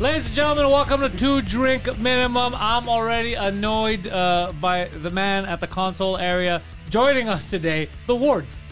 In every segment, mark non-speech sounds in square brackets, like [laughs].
Ladies and gentlemen, welcome to Two Drink Minimum. I'm already annoyed uh, by the man at the console area joining us today, the Wards.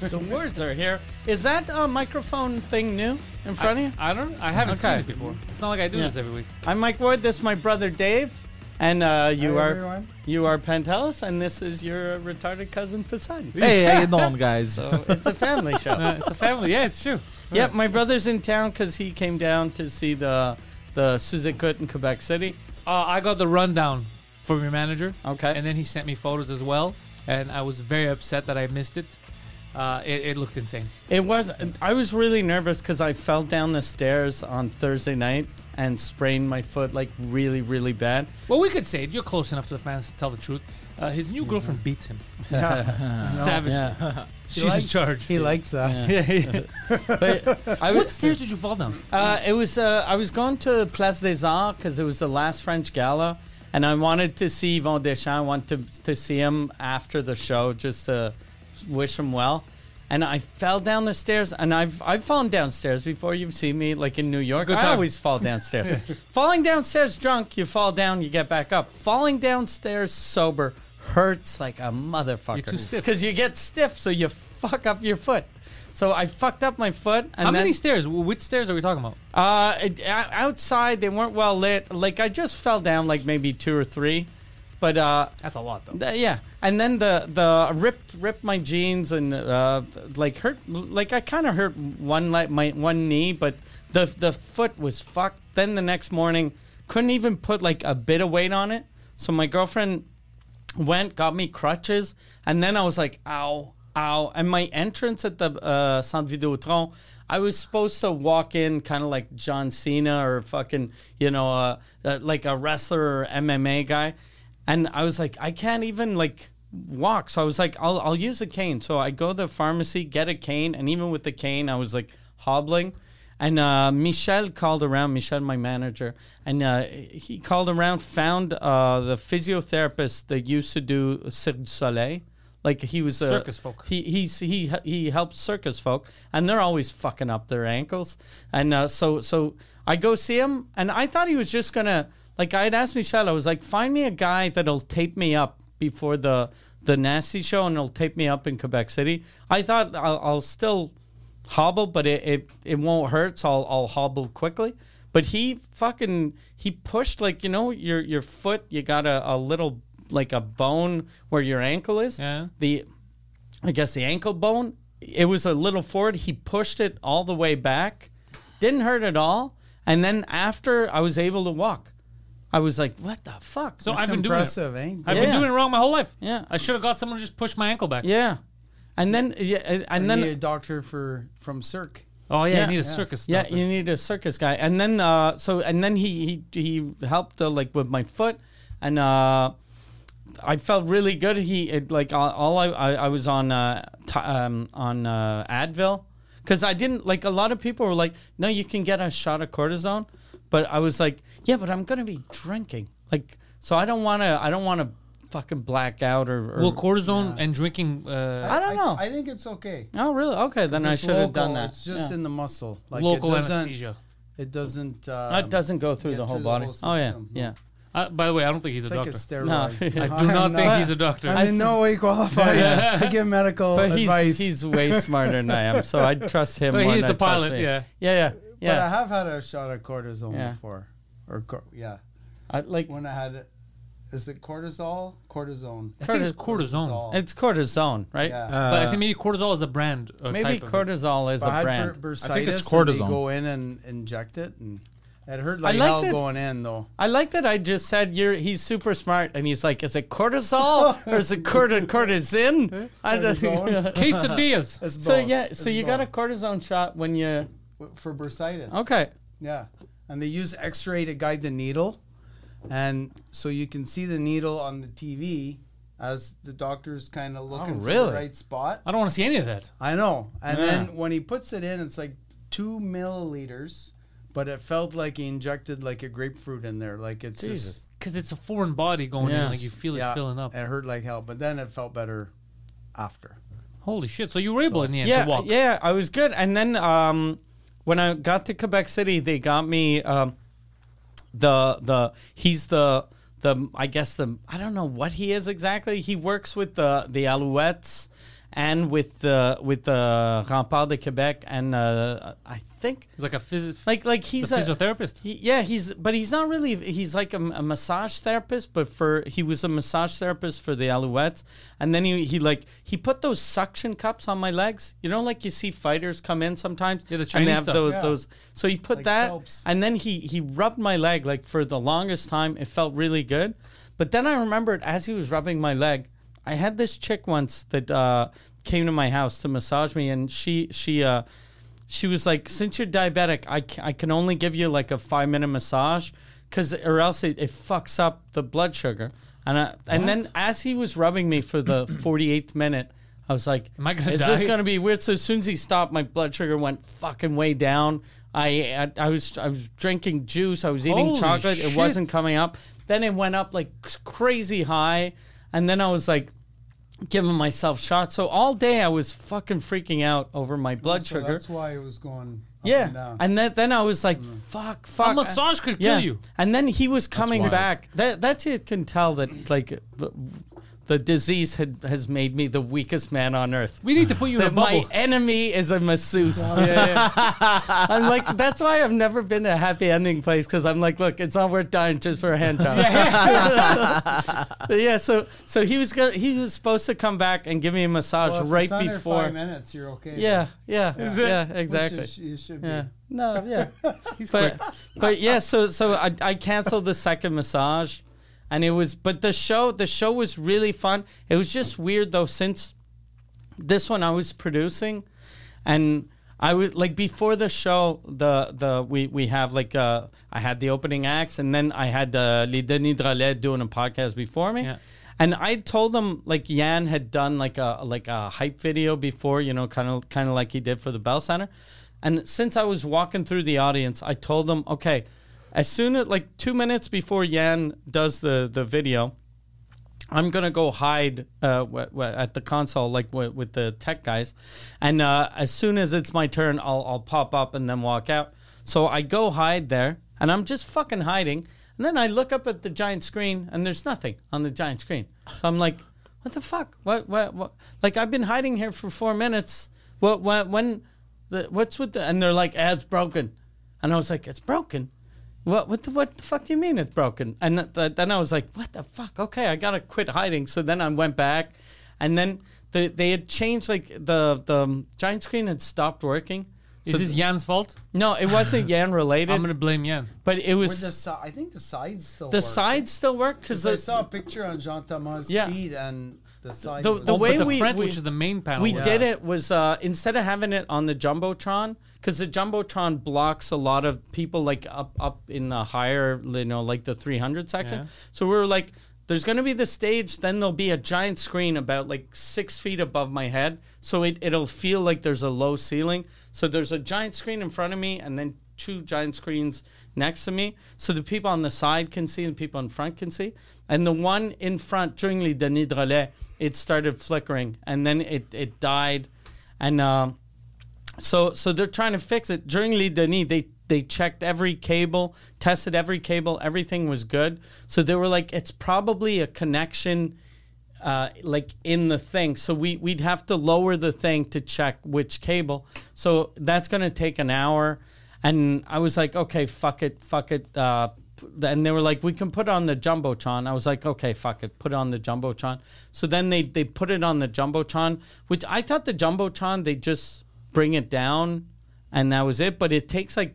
The words are here. Is that a microphone thing new in front of you? I don't. I haven't seen Okay. it before. It's not like I do Yeah. this every week. I'm Mike Ward. This is my brother Dave, and uh, you Hi, are everyone. you are Pantelis, and this is your retarded cousin Poseidon. Hey, how you [laughs] doing, guys? So it's a family show. Uh, [laughs] it's a family. Yeah, it's true. Yep, my brother's in town because he came down to see the the Sous Écoute in Quebec City. Uh, I got the rundown from your manager. Okay. And then he sent me photos as well, and I was very upset that I missed it. Uh, it, it looked insane. It was. I was really nervous because I fell down the stairs on Thursday night and sprained my foot like really, really bad. Well, we could say it. You're close enough to the fans to tell the truth. Uh, his new girlfriend beats him. Yeah. [laughs] Savage. Yeah. [laughs] She's likes- in charge. He likes that. [laughs] But I what was. stairs did you fall down? Uh, it was. Uh, I was going to Place des Arts because it was the last French gala, and I wanted to see Yvon Deschamps. I wanted to, to see him after the show just to wish him well. And I fell down the stairs, and I've I've fallen downstairs before. You've seen me like in New York. I always fall downstairs. [laughs] Falling downstairs drunk, you fall down, you get back up. Falling downstairs sober hurts like a motherfucker. You're too stiff. because you get stiff, so you fuck up your foot. So I fucked up my foot. And How then, many stairs? Which stairs are we talking about? uh, it- outside they weren't well lit. Like I just fell down like maybe two or three, but uh, That's a lot, though. th- yeah. And then the the ripped ripped my jeans and uh, like hurt. Like I kind of hurt one like my one knee, but the the foot was fucked. Then the next morning, couldn't even put like a bit of weight on it. So my girlfriend went, got me crutches, and then I was like, ow, ow. And my entrance at the uh, Centre Videotron, I was supposed to walk in kind of like John Cena or fucking, you know, uh, uh, like a wrestler or MMA guy. And I was like, I can't even like walk. So I was like, I'll, I'll use a cane. So I go to the pharmacy, get a cane, and even with the cane, I was like hobbling. And uh, Michel called around, Michel, my manager, and uh, he called around, found uh, the physiotherapist that used to do Cirque du Soleil. Like he was a Circus folk. He he's, he he helps circus folk, and they're always fucking up their ankles. And uh, so so I go see him, and I thought he was just gonna like I'd asked Michel, I was like, find me a guy that'll tape me up before the the nasty show, and he'll tape me up in Quebec City. I thought I'll, I'll still hobble, but it, it, it won't hurt, so I'll, I'll hobble quickly. But he fucking he pushed like you know your your foot you got a, a little like a bone where your ankle is. Yeah. The I guess the ankle bone. It was a little forward. He pushed it all the way back. Didn't hurt at all. And then after I was able to walk, I was like, "What the fuck?" So That's I've been doing it. impressive, eh? I've Yeah. been doing it wrong my whole life. Yeah. I should have got someone to just push my ankle back. yeah. And then yeah, and And then then a doctor for from Cirque. Oh yeah, Yeah. I need a Yeah. circus. Yeah, doctor. you need a circus guy, and then uh, so and then he he he helped uh, like with my foot, and uh, I felt really good. He it, like all, all I, I I was on uh, t- um on uh, Advil because I didn't like a lot of people were like, no, you can get a shot of cortisone, but I was like, yeah, but I'm gonna be drinking, like so I don't want to I don't want to fucking black out or, or Well, cortisone and drinking. Uh, I don't know. I, think it's okay. oh really? Okay, then I should have done that. It's just Yeah. in the muscle. Like local it anesthesia. It doesn't. Um, It doesn't go through the whole through the body. whole oh yeah, system. yeah. Uh, by the way, I don't think he's It's a like a doctor. steroid. No. [laughs] I [laughs] do I'm not think not- he's a doctor. I'm in no way [laughs] qualified to give medical But he's advice. he's way smarter than I am, so I trust him. But more he's than the I trust pilot, me. yeah. yeah, yeah, But I have had a shot of cortisone Yeah. before, or cor- yeah, I, like when I had it. Is it cortisol? Cortisone. I think it's cortisone. Cortisol. It's cortisone, right? Yeah. Uh, but I think maybe cortisol is a brand. Or Maybe type of it. cortisol is But I a had brand. bur- I think it's and cortisone. They go in and inject it, and it hurt like, like hell that- going in though. I like that I just said you're he's super smart and he's like, is it cortisol [laughs] or is it corti- cortisone? I don't Cortisone? [laughs] Quesadillas. It's So both. yeah, It's so you got a both. cortisone shot when you for bursitis. Okay. Yeah, and they use X-ray to guide the needle, and so you can see the needle on the TV as the doctor's kind of looking for really? the right spot. I don't want to see any of that. I know. And Yeah. then when he puts it in, it's like two milliliters, but it felt like he injected like a grapefruit in there. Like it's Jesus. Because it's a foreign body going in, Yes. like you feel it yeah, filling up. It hurt like hell, but then it felt better after. Holy shit! So you were able in the end Yeah, to walk. yeah, I was good. And then um, when I got to Quebec City, they got me um, the the he's the the I guess the I don't know what he is exactly. He works with the the Alouettes and with the with the Rempart de Quebec and uh, I think He's like a phys- like like he's a a physiotherapist. He, yeah, he's but he's not really. He's like a, a massage therapist, but for he was a massage therapist for the Alouettes, and then he he like he put those suction cups on my legs. You know, like you see fighters come in sometimes. Yeah, the and Chinese they have stuff. Those, Yeah. those. So he put Like that, Phelps. and then he he rubbed my leg like for the longest time. It felt really good, but then I remembered as he was rubbing my leg, I had this chick once that uh, came to my house to massage me, and she she. Uh, she was like, since you're diabetic, I, I can only give you like a five minute massage, cause or else it, it fucks up the blood sugar. And I, and then as he was rubbing me for the [clears throat] 48th minute, I was like, Am I gonna is this die? gonna be weird? So as soon as he stopped, my blood sugar went fucking way down. I I, I was I was drinking juice. I was eating Holy chocolate. shit. It wasn't coming up. Then it went up like crazy high, and then I was like giving myself shots. So all day I was fucking freaking out over my blood So sugar. That's why it was going. Yeah, And and then then I was like, "Fuck, fuck." A massage could kill you. And then he was coming back. That that's it. can tell that like the, the disease had has made me the weakest man on earth. We need to put you in a That my enemy is a masseuse. [laughs] I'm like, that's why I've never been to a happy ending place because I'm like, look, it's not worth dying just for a hand job. [laughs] But yeah, so so he was gonna, he was supposed to come back and give me a massage Well, if right it's under before. five minutes, you're okay. Yeah, yeah, yeah, Which exactly. is- you should be. Yeah. No, yeah. [laughs] He's but but yeah, so so I I canceled the second massage and it was but the show the show was really fun. It was just weird though since this one I was producing and I was like before the show the the we we have like uh I had the opening acts and then I had uh, Les Denis Drolet doing a podcast before me. Yeah. And I told them like Yan had done like a like a hype video before, you know, kind of kind of like he did for the Bell Center. And since I was walking through the audience, I told them, okay, as soon as like two minutes before Yan does the the video, I'm gonna go hide uh, w- w- at the console, like w- with the tech guys, and uh, as soon as it's my turn, I'll I'll pop up and then walk out. So I go hide there, and I'm just fucking hiding. And then I look up at the giant screen, and there's nothing on the giant screen. So I'm like, what the fuck? What what what? Like I've been hiding here for four minutes. What what when? The, what's with the? And they're like, it's broken. And I was like, it's broken. What what the what the fuck do you mean it's broken? And th- th- then I was like, what the fuck? Okay, I gotta quit hiding. So then I went back, and then the, they had changed like the the um, giant screen had stopped working. Is So this th- Jan's fault? no, it wasn't [laughs] Yan related, I'm gonna blame Jan. but it With was the si- I think the sides still. the work. sides still work because I saw a picture on Jean Thomas' Yeah. feed and the sides. The- was- the oh, way the we- front, we- which is the main panel. we was- did it was uh, instead of having it on the jumbotron because the jumbotron blocks a lot of people like up up in the higher you know like the 300 section Yeah. so we were like there's going to be the stage then there'll be a giant screen about like six feet above my head so it, it'll feel like there's a low ceiling so there's a giant screen in front of me and then two giant screens next to me so the people on the side can see and the people in front can see and the one in front during Les Denis Drolet it started flickering and then it, it died and um, so so they're trying to fix it during Les Denis. They they checked every cable, tested every cable, everything was good. So they were like, it's probably a connection, uh, like in the thing. So we we'd have to lower the thing to check which cable. So that's gonna take an hour. And I was like, okay, fuck it, fuck it. Uh, and they were like, we can put it on the jumbotron. I was like, okay, fuck it, put it on the jumbotron. So then they they put it on the jumbotron, which I thought the jumbotron they just bring it down, and that was it. But it takes like.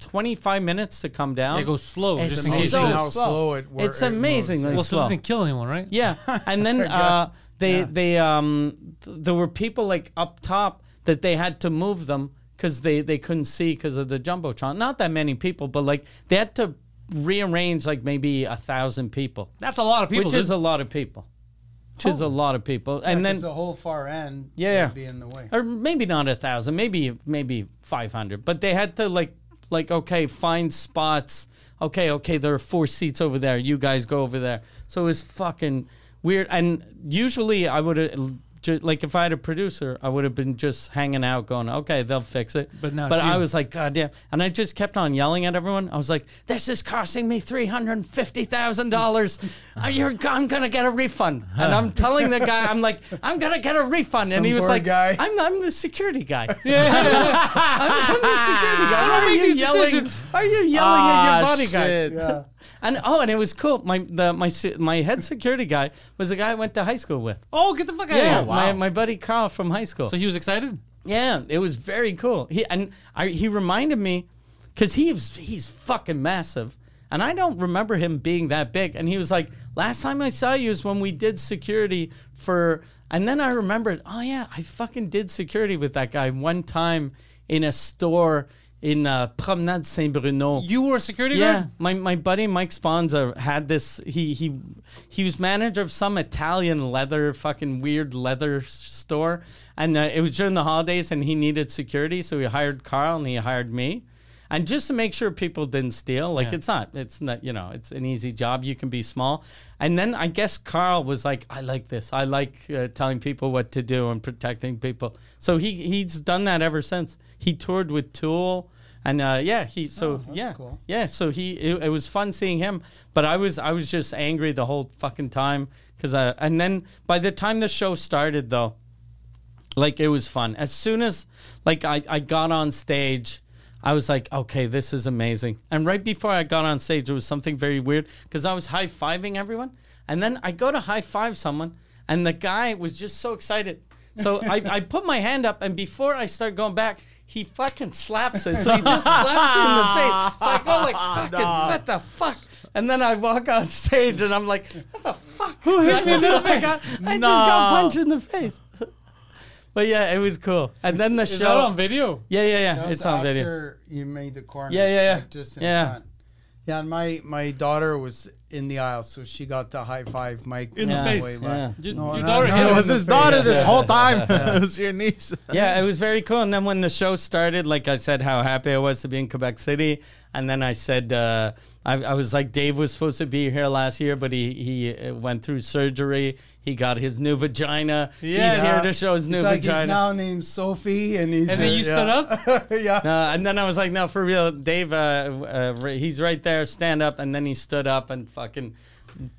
25 minutes to come down. It goes slow, It's just in case so how slow it wor- It's it amazingly Well, so it doesn't kill anyone, right? Yeah, [laughs] and then uh, they they um th- there were people like up top that they had to move them because they they couldn't see because of the jumbotron. Not that many people, but like they had to rearrange like maybe a thousand people, That's a lot of people. which dude. is a lot of people. Which is a lot of people, and then the whole far end Yeah, yeah. would be in the way. or maybe not a thousand, maybe maybe five hundred. But they had to like like okay, find spots. Okay, okay, there are four seats over there. You guys go over there. So it was fucking weird. And usually I would have. Like if I had a producer, I would have been just hanging out, going, "Okay, they'll fix it." But now but I was like, "God damn!" And I just kept on yelling at everyone. I was like, "This is costing me three hundred fifty thousand dollars. You're, I'm gonna get a refund." And I'm telling the guy, "I'm like, I'm gonna get a refund." and he was poor like, guy. I'm, I'm the security guy. yeah, yeah, yeah. I'm, I'm the security guy. Why are you yelling? decisions. Are you yelling at Ah, your bodyguard? shit. Yeah. And oh, and it was cool. My the my se- my head security guy was the guy I went to high school with. Oh, get the fuck out Yeah, of here! my, my buddy Carl from high school. So he was excited. Yeah, it was very cool. He and I, he reminded me because he's he's fucking massive, and I don't remember him being that big. And he was like, "Last time I saw you is when we did security for." And then I remembered, oh yeah, I fucking did security with that guy one time in a store in uh, Promenade Saint Bruno. You were a security Yeah, guard. my, my buddy Mike Sponza had this. He he he was manager of some Italian leather, fucking weird leather store, and uh, it was during the holidays, and he needed security, so he hired Carl and he hired me, and just to make sure people didn't steal. Like Yeah. it's not, it's not, you know, it's an easy job. You can be small, and then I guess Carl was like, I like this. I like uh, telling people what to do and protecting people. So he he's done that ever since. He toured with Tool. And uh, yeah, he so yeah, cool. yeah. So he it, it was fun seeing him, but I was I was just angry the whole fucking time because I and then by the time the show started though, like it was fun. As soon as like I I got on stage, I was like, okay, this is amazing. And right before I got on stage, there was something very weird because I was high fiving everyone, and then I go to high five someone, and the guy was just so excited. So I, I put my hand up, and before I start going back, he fucking slaps it. So he just slaps it in the face. So I go like, [laughs] fucking, what the fuck? And then I walk on stage, and I'm like, what the fuck? [laughs] Who hit me in the face? I just got punched in the face. But yeah, it was cool. And then the Is show. that on video? Yeah, yeah, yeah. That was It's on video. after You made the corner. Yeah, yeah, yeah. like, just in Yeah. front. Yeah, and my my daughter was in the aisle, so she got to high five Mike In the on face. Yeah. Your- No, your not- daughter not hit It was his daughter face. this whole time. [laughs] [laughs] it was your niece. Yeah, it was very cool. And then when the show started, like I said, how happy I was to be in Quebec City. And then I said, uh, I, I was like, Dave was supposed to be here last year, but he he uh, went through surgery. He got his new vagina. Yeah. He's here to show his new like vagina. he's now named Sophie, and he's And then uh, you yeah. stood up. [laughs] yeah. Uh, and then I was like, no, for real, Dave, uh, uh, he's right there, stand up. And then he stood up and fucking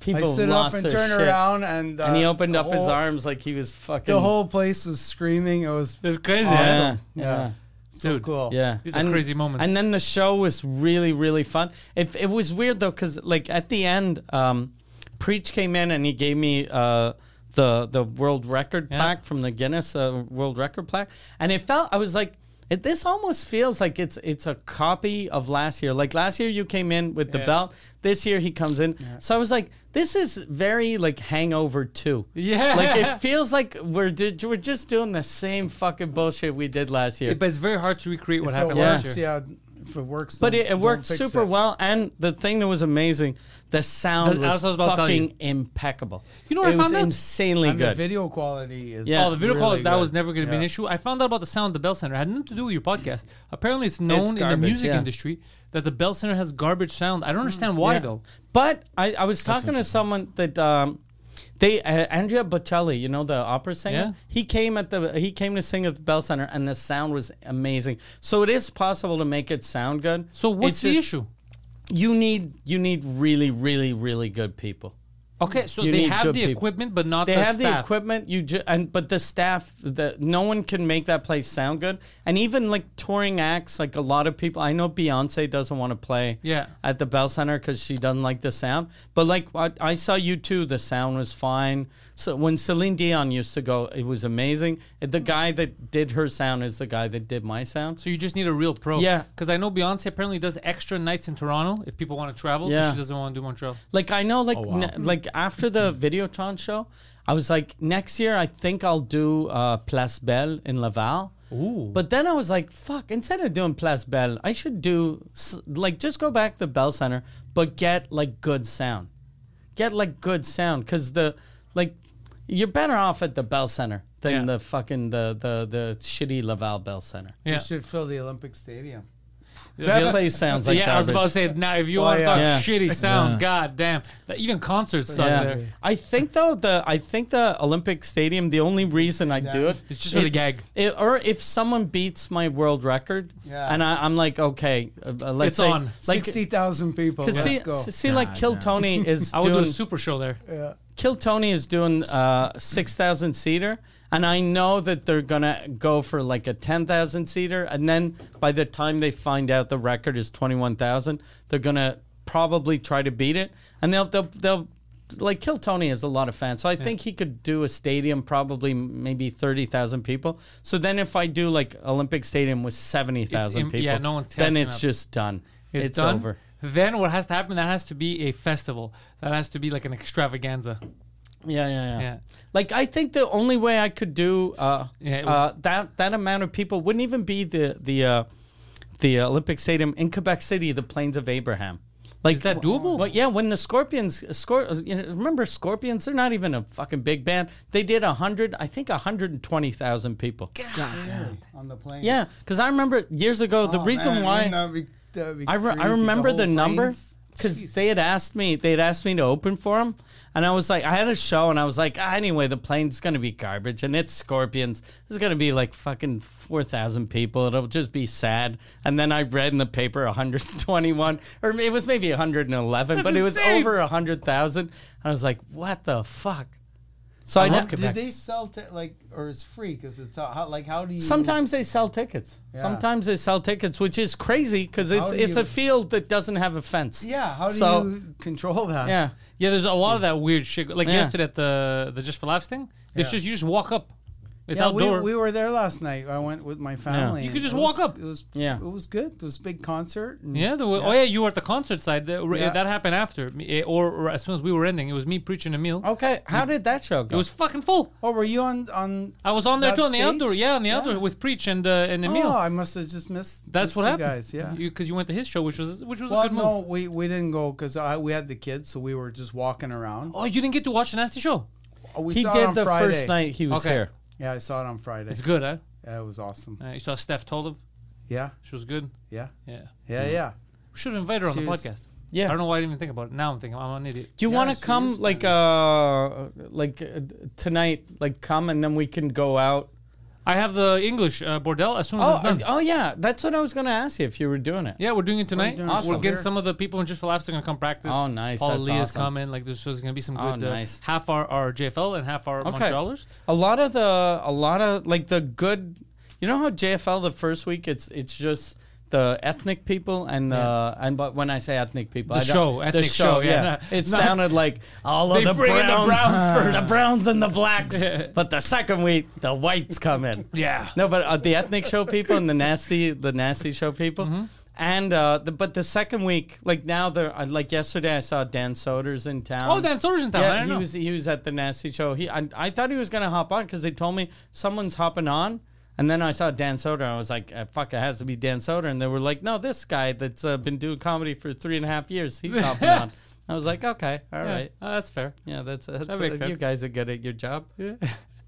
People I people stood up and their turned shit. around, and uh, and he opened the up his arms like he was fucking. The whole place was screaming. It was It's crazy. yeah, yeah. Yeah. So Dude. cool. Yeah, These are crazy moments. And then the show was really, really fun. It, it was weird though, because like at the end, um, Preach came in and he gave me uh, the the world record Yeah. plaque from the Guinness uh, World Record plaque, and it felt I was like. It, this almost feels like it's it's a copy of last year. Like last year, you came in with the Yeah. belt. This year, he comes in. So I was like, this is very like Hangover Two. Yeah. like it [laughs] feels like we're di- we're just doing the same fucking bullshit we did last year. but it's very hard to recreate what If happened it last works, year. yeah. If it works, But it, it worked super it. well, and the thing that was amazing, the sound The- was, that's what I was about to tell fucking impeccable. You know what it I was found out? insanely And the good. video quality is Yeah. Oh, the video really quality that was never going to be an issue. I found out about the sound of the Bell Center. It had nothing to do with your podcast. Apparently, it's known in the music yeah. industry that the Bell Center has garbage sound. I don't understand why Yeah. though. But I, I was talking to someone that um, they uh, Andrea Bocelli, you know the opera singer. Yeah. He came at the he came to sing at the Bell Center, and the sound was amazing. So it is possible to make it sound good. So what's It's the ju- issue? You need you need really really really good people. Okay, so You they need have good the people. equipment, but not. They the have the staff. equipment. You ju- and but the staff, the no one can make that place sound good. And even like touring acts, like a lot of people. I know Beyonce doesn't want to play. Yeah. At the Bell Center because she doesn't like the sound. But like I, I saw U2. The sound was fine. So when Celine Dion used to go, it was amazing. The guy that did her sound is the guy that did my sound. So you just need a real pro. Yeah. Because I know Beyonce apparently does extra nights in Toronto if people want to travel. Yeah. She doesn't want to do Montreal. Like I know, like oh, wow. ne- like after the Videotron show, I was like, next year I think I'll do uh, Place Bell in Laval. Ooh. But then I was like, fuck, instead of doing Place Bell, I should do like just go back to the Bell Center, but get like good sound. Get like good sound because the like you're better off at the Bell Center than Yeah. the fucking the the the shitty Laval Bell Center. Yeah. We should fill the Olympic Stadium. That The- place sounds like yeah, I was about to say now if you Well, want to talk yeah. shitty sound, god damn, that even concerts suck Yeah. there. I think though the I think the Olympic Stadium. The only reason I do it It's just for the gag. It, or if someone beats my world record, Yeah. and I, I'm like, okay, uh, uh, let's It's say, on. like, Sixty thousand people. Cause Let's see, go. s- see, like Kill Tony is [laughs] I would do a super show there. Kill Tony is doing uh, six thousand seater, and I know that they're gonna go for like a ten thousand seater, and then by the time they find out the record is twenty one thousand, they're gonna probably try to beat it, and they'll they'll they'll. Like Kill Tony has a lot of fans, so I think he could do a stadium, probably maybe thirty thousand people. So then, if I do like Olympic Stadium with seventy thousand people, yeah, no one's then it's up. just done. It's, It's, done. over. Then what has to happen? That has to be a festival. That has to be like an extravaganza. Yeah, yeah, yeah, Yeah. Like I think the only way I could do uh, Yeah, it uh, that that amount of people wouldn't even be the the uh, the Olympic Stadium in Quebec City, the Plains of Abraham. Like Is that doable? Well, yeah. When the Scorpions, Scor- you know, remember Scorpions? They're not even a fucking big band. They did a hundred, I think, hundred and twenty thousand people. God on the plane. Yeah, because I remember years ago the Oh, reason man, why. wouldn't be- that'd be I, re- I remember whole the, number planes? Because they had asked me they had asked me to open for them and I was like I had a show and I was like ah, anyway the plane's gonna be garbage and it's Scorpions. There's gonna be like fucking four thousand people. It'll just be sad. And then I read in the paper 121 or it was maybe 111 That's but it was insane. over 100,000 I was like what the fuck so I, love did- Quebec. Did they sell t- like or it's free because it's uh, how, like how do you Sometimes they sell tickets. Yeah. Sometimes they sell tickets, which is crazy because it's it's you- a field that doesn't have a fence. yeah how do So- you control that Yeah. Yeah, there's a lot of that weird shit. Like Yeah. yesterday at the the Just for Laughs thing. It's Yeah. just you just walk up. It's yeah, we, outdoor. we were there last night. I went with my family. You could just walk was- up. It was Yeah. it was good. It was a big concert. and- yeah, the, oh yeah, you were at the concert side. The- Yeah. That happened after, eh, or, or as soon as we were ending, it was me preaching a meal. Okay, how did that show go? It was fucking full. Oh, were you on on? I was on there too on the stage? outdoor. Yeah, on the Yeah. outdoor with preach and uh, and Oh, I must have just missed. That's what you happened, guys. Yeah. because you, went to his show, which was which was a well, good no, move. we we didn't go because we had the kids, so we were just walking around. Oh, you didn't get to watch the nasty show. Oh, we he saw it did on the Friday. first night he was Okay. here. Yeah, I saw it on Friday. It's good, huh? Yeah, it was awesome. Uh, you saw Steph Tolev. Yeah, She was good. yeah, Yeah, yeah, yeah. we should have invited her on the was- podcast. Yeah. I don't know why I didn't even think about it. Now I'm thinking I'm an idiot. Do you Yeah, want to come is like uh like uh, tonight? Like come and then we can go out. I have the English uh, Bordel as soon as Oh, it's done. uh, oh yeah, that's what I was gonna ask you if you were doing it. Yeah, we're doing it tonight. doing We're Awesome. getting Here. some of the people in Just for Laughs are gonna come practice. Oh, nice. Paul That's Leah's awesome. coming. Like, there's, so there's gonna be some Oh, good. uh, nice. half our, our JFL and half our Okay. Montrealers. A lot of the a lot of like the good. You know how JFL the first week it's it's just the ethnic people and the and but when I say ethnic people, The show, ethnic show, yeah. [laughs] Not- it sounded like all of the in the browns, browns [laughs] first. the browns and the blacks. [laughs] but the second week, the whites come in. Yeah. No, but uh, the ethnic show people and the nasty, the nasty show people, Mm-hmm. and uh, the, but the second week, like now they're uh, like yesterday, I saw Dan Soder's in town. Oh, Dan Soder's in town. I Yeah, he know. was he was at the nasty show. He I, I thought he was gonna hop on because they told me someone's hopping on, and then I saw Dan Soder. And I was like, uh, "Fuck, it has to be Dan Soder." And they were like, "No, this guy that's uh, been doing comedy for three and a half years, he's [laughs] hopping on." I was like, "Okay, all Yeah. right, Oh, that's fair. yeah, that's, that's That makes uh, you guys are good at your job." [laughs]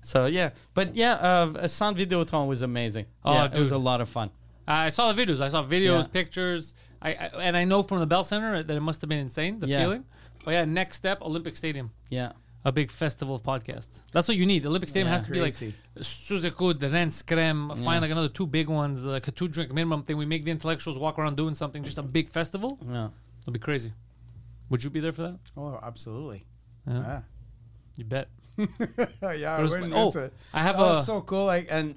So yeah, but yeah, uh, Sans Videotron was amazing. Oh, yeah, it was a lot of fun. I saw the videos. I saw videos, Yeah. pictures. I, I and I know from the Bell Center that it must have been insane. The Yeah. feeling. But yeah, next step, Olympic Stadium. Yeah. A big festival of podcasts. That's what you need. Olympic Stadium Yeah. has to be like Crazy. Sous Écoute, the Rens Creme, find like another two big ones, like a two drink minimum thing. We make the intellectuals walk around doing something, just a big festival. Yeah. It'll be crazy. Would you be there for that? Oh, absolutely. Yeah. You bet. [laughs] yeah, I It was wouldn't fun. miss Oh, it. I have oh, a- so cool. Like, and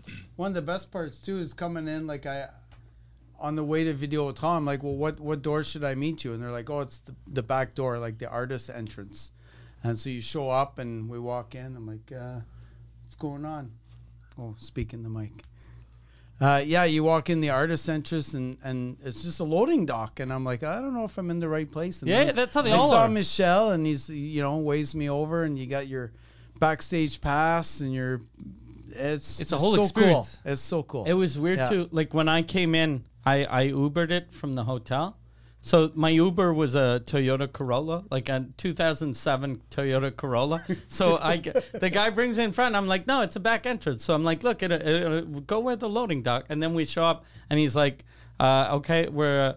[clears throat] one of the best parts too is coming in. Like, I on the way to Videotron, I'm like, well, what what door should I meet you? And they're like, oh, it's the, the back door, like the artist entrance. And so you show up, and we walk in. I'm like, uh, what's going on? Oh, speaking the mic. Uh, yeah, you walk in the artist entrance and, and it's just a loading dock, and I'm like, I don't know if I'm in the right place. And Yeah, then that's how they I all saw are. Michelle, and he's you know waves me over, and you got your backstage pass, and your it's It's a whole so experience. Cool. It's so cool. It was weird Yeah. too. Like when I came in, I I Ubered it from the hotel. So my Uber was a Toyota Corolla, like a 2007 Toyota Corolla. So I the guy brings me in front. I'm like, no, it's a back entrance. So I'm like, look, it, it, it- go where the loading dock. And then we show up, and he's like, uh, okay, we're. Uh,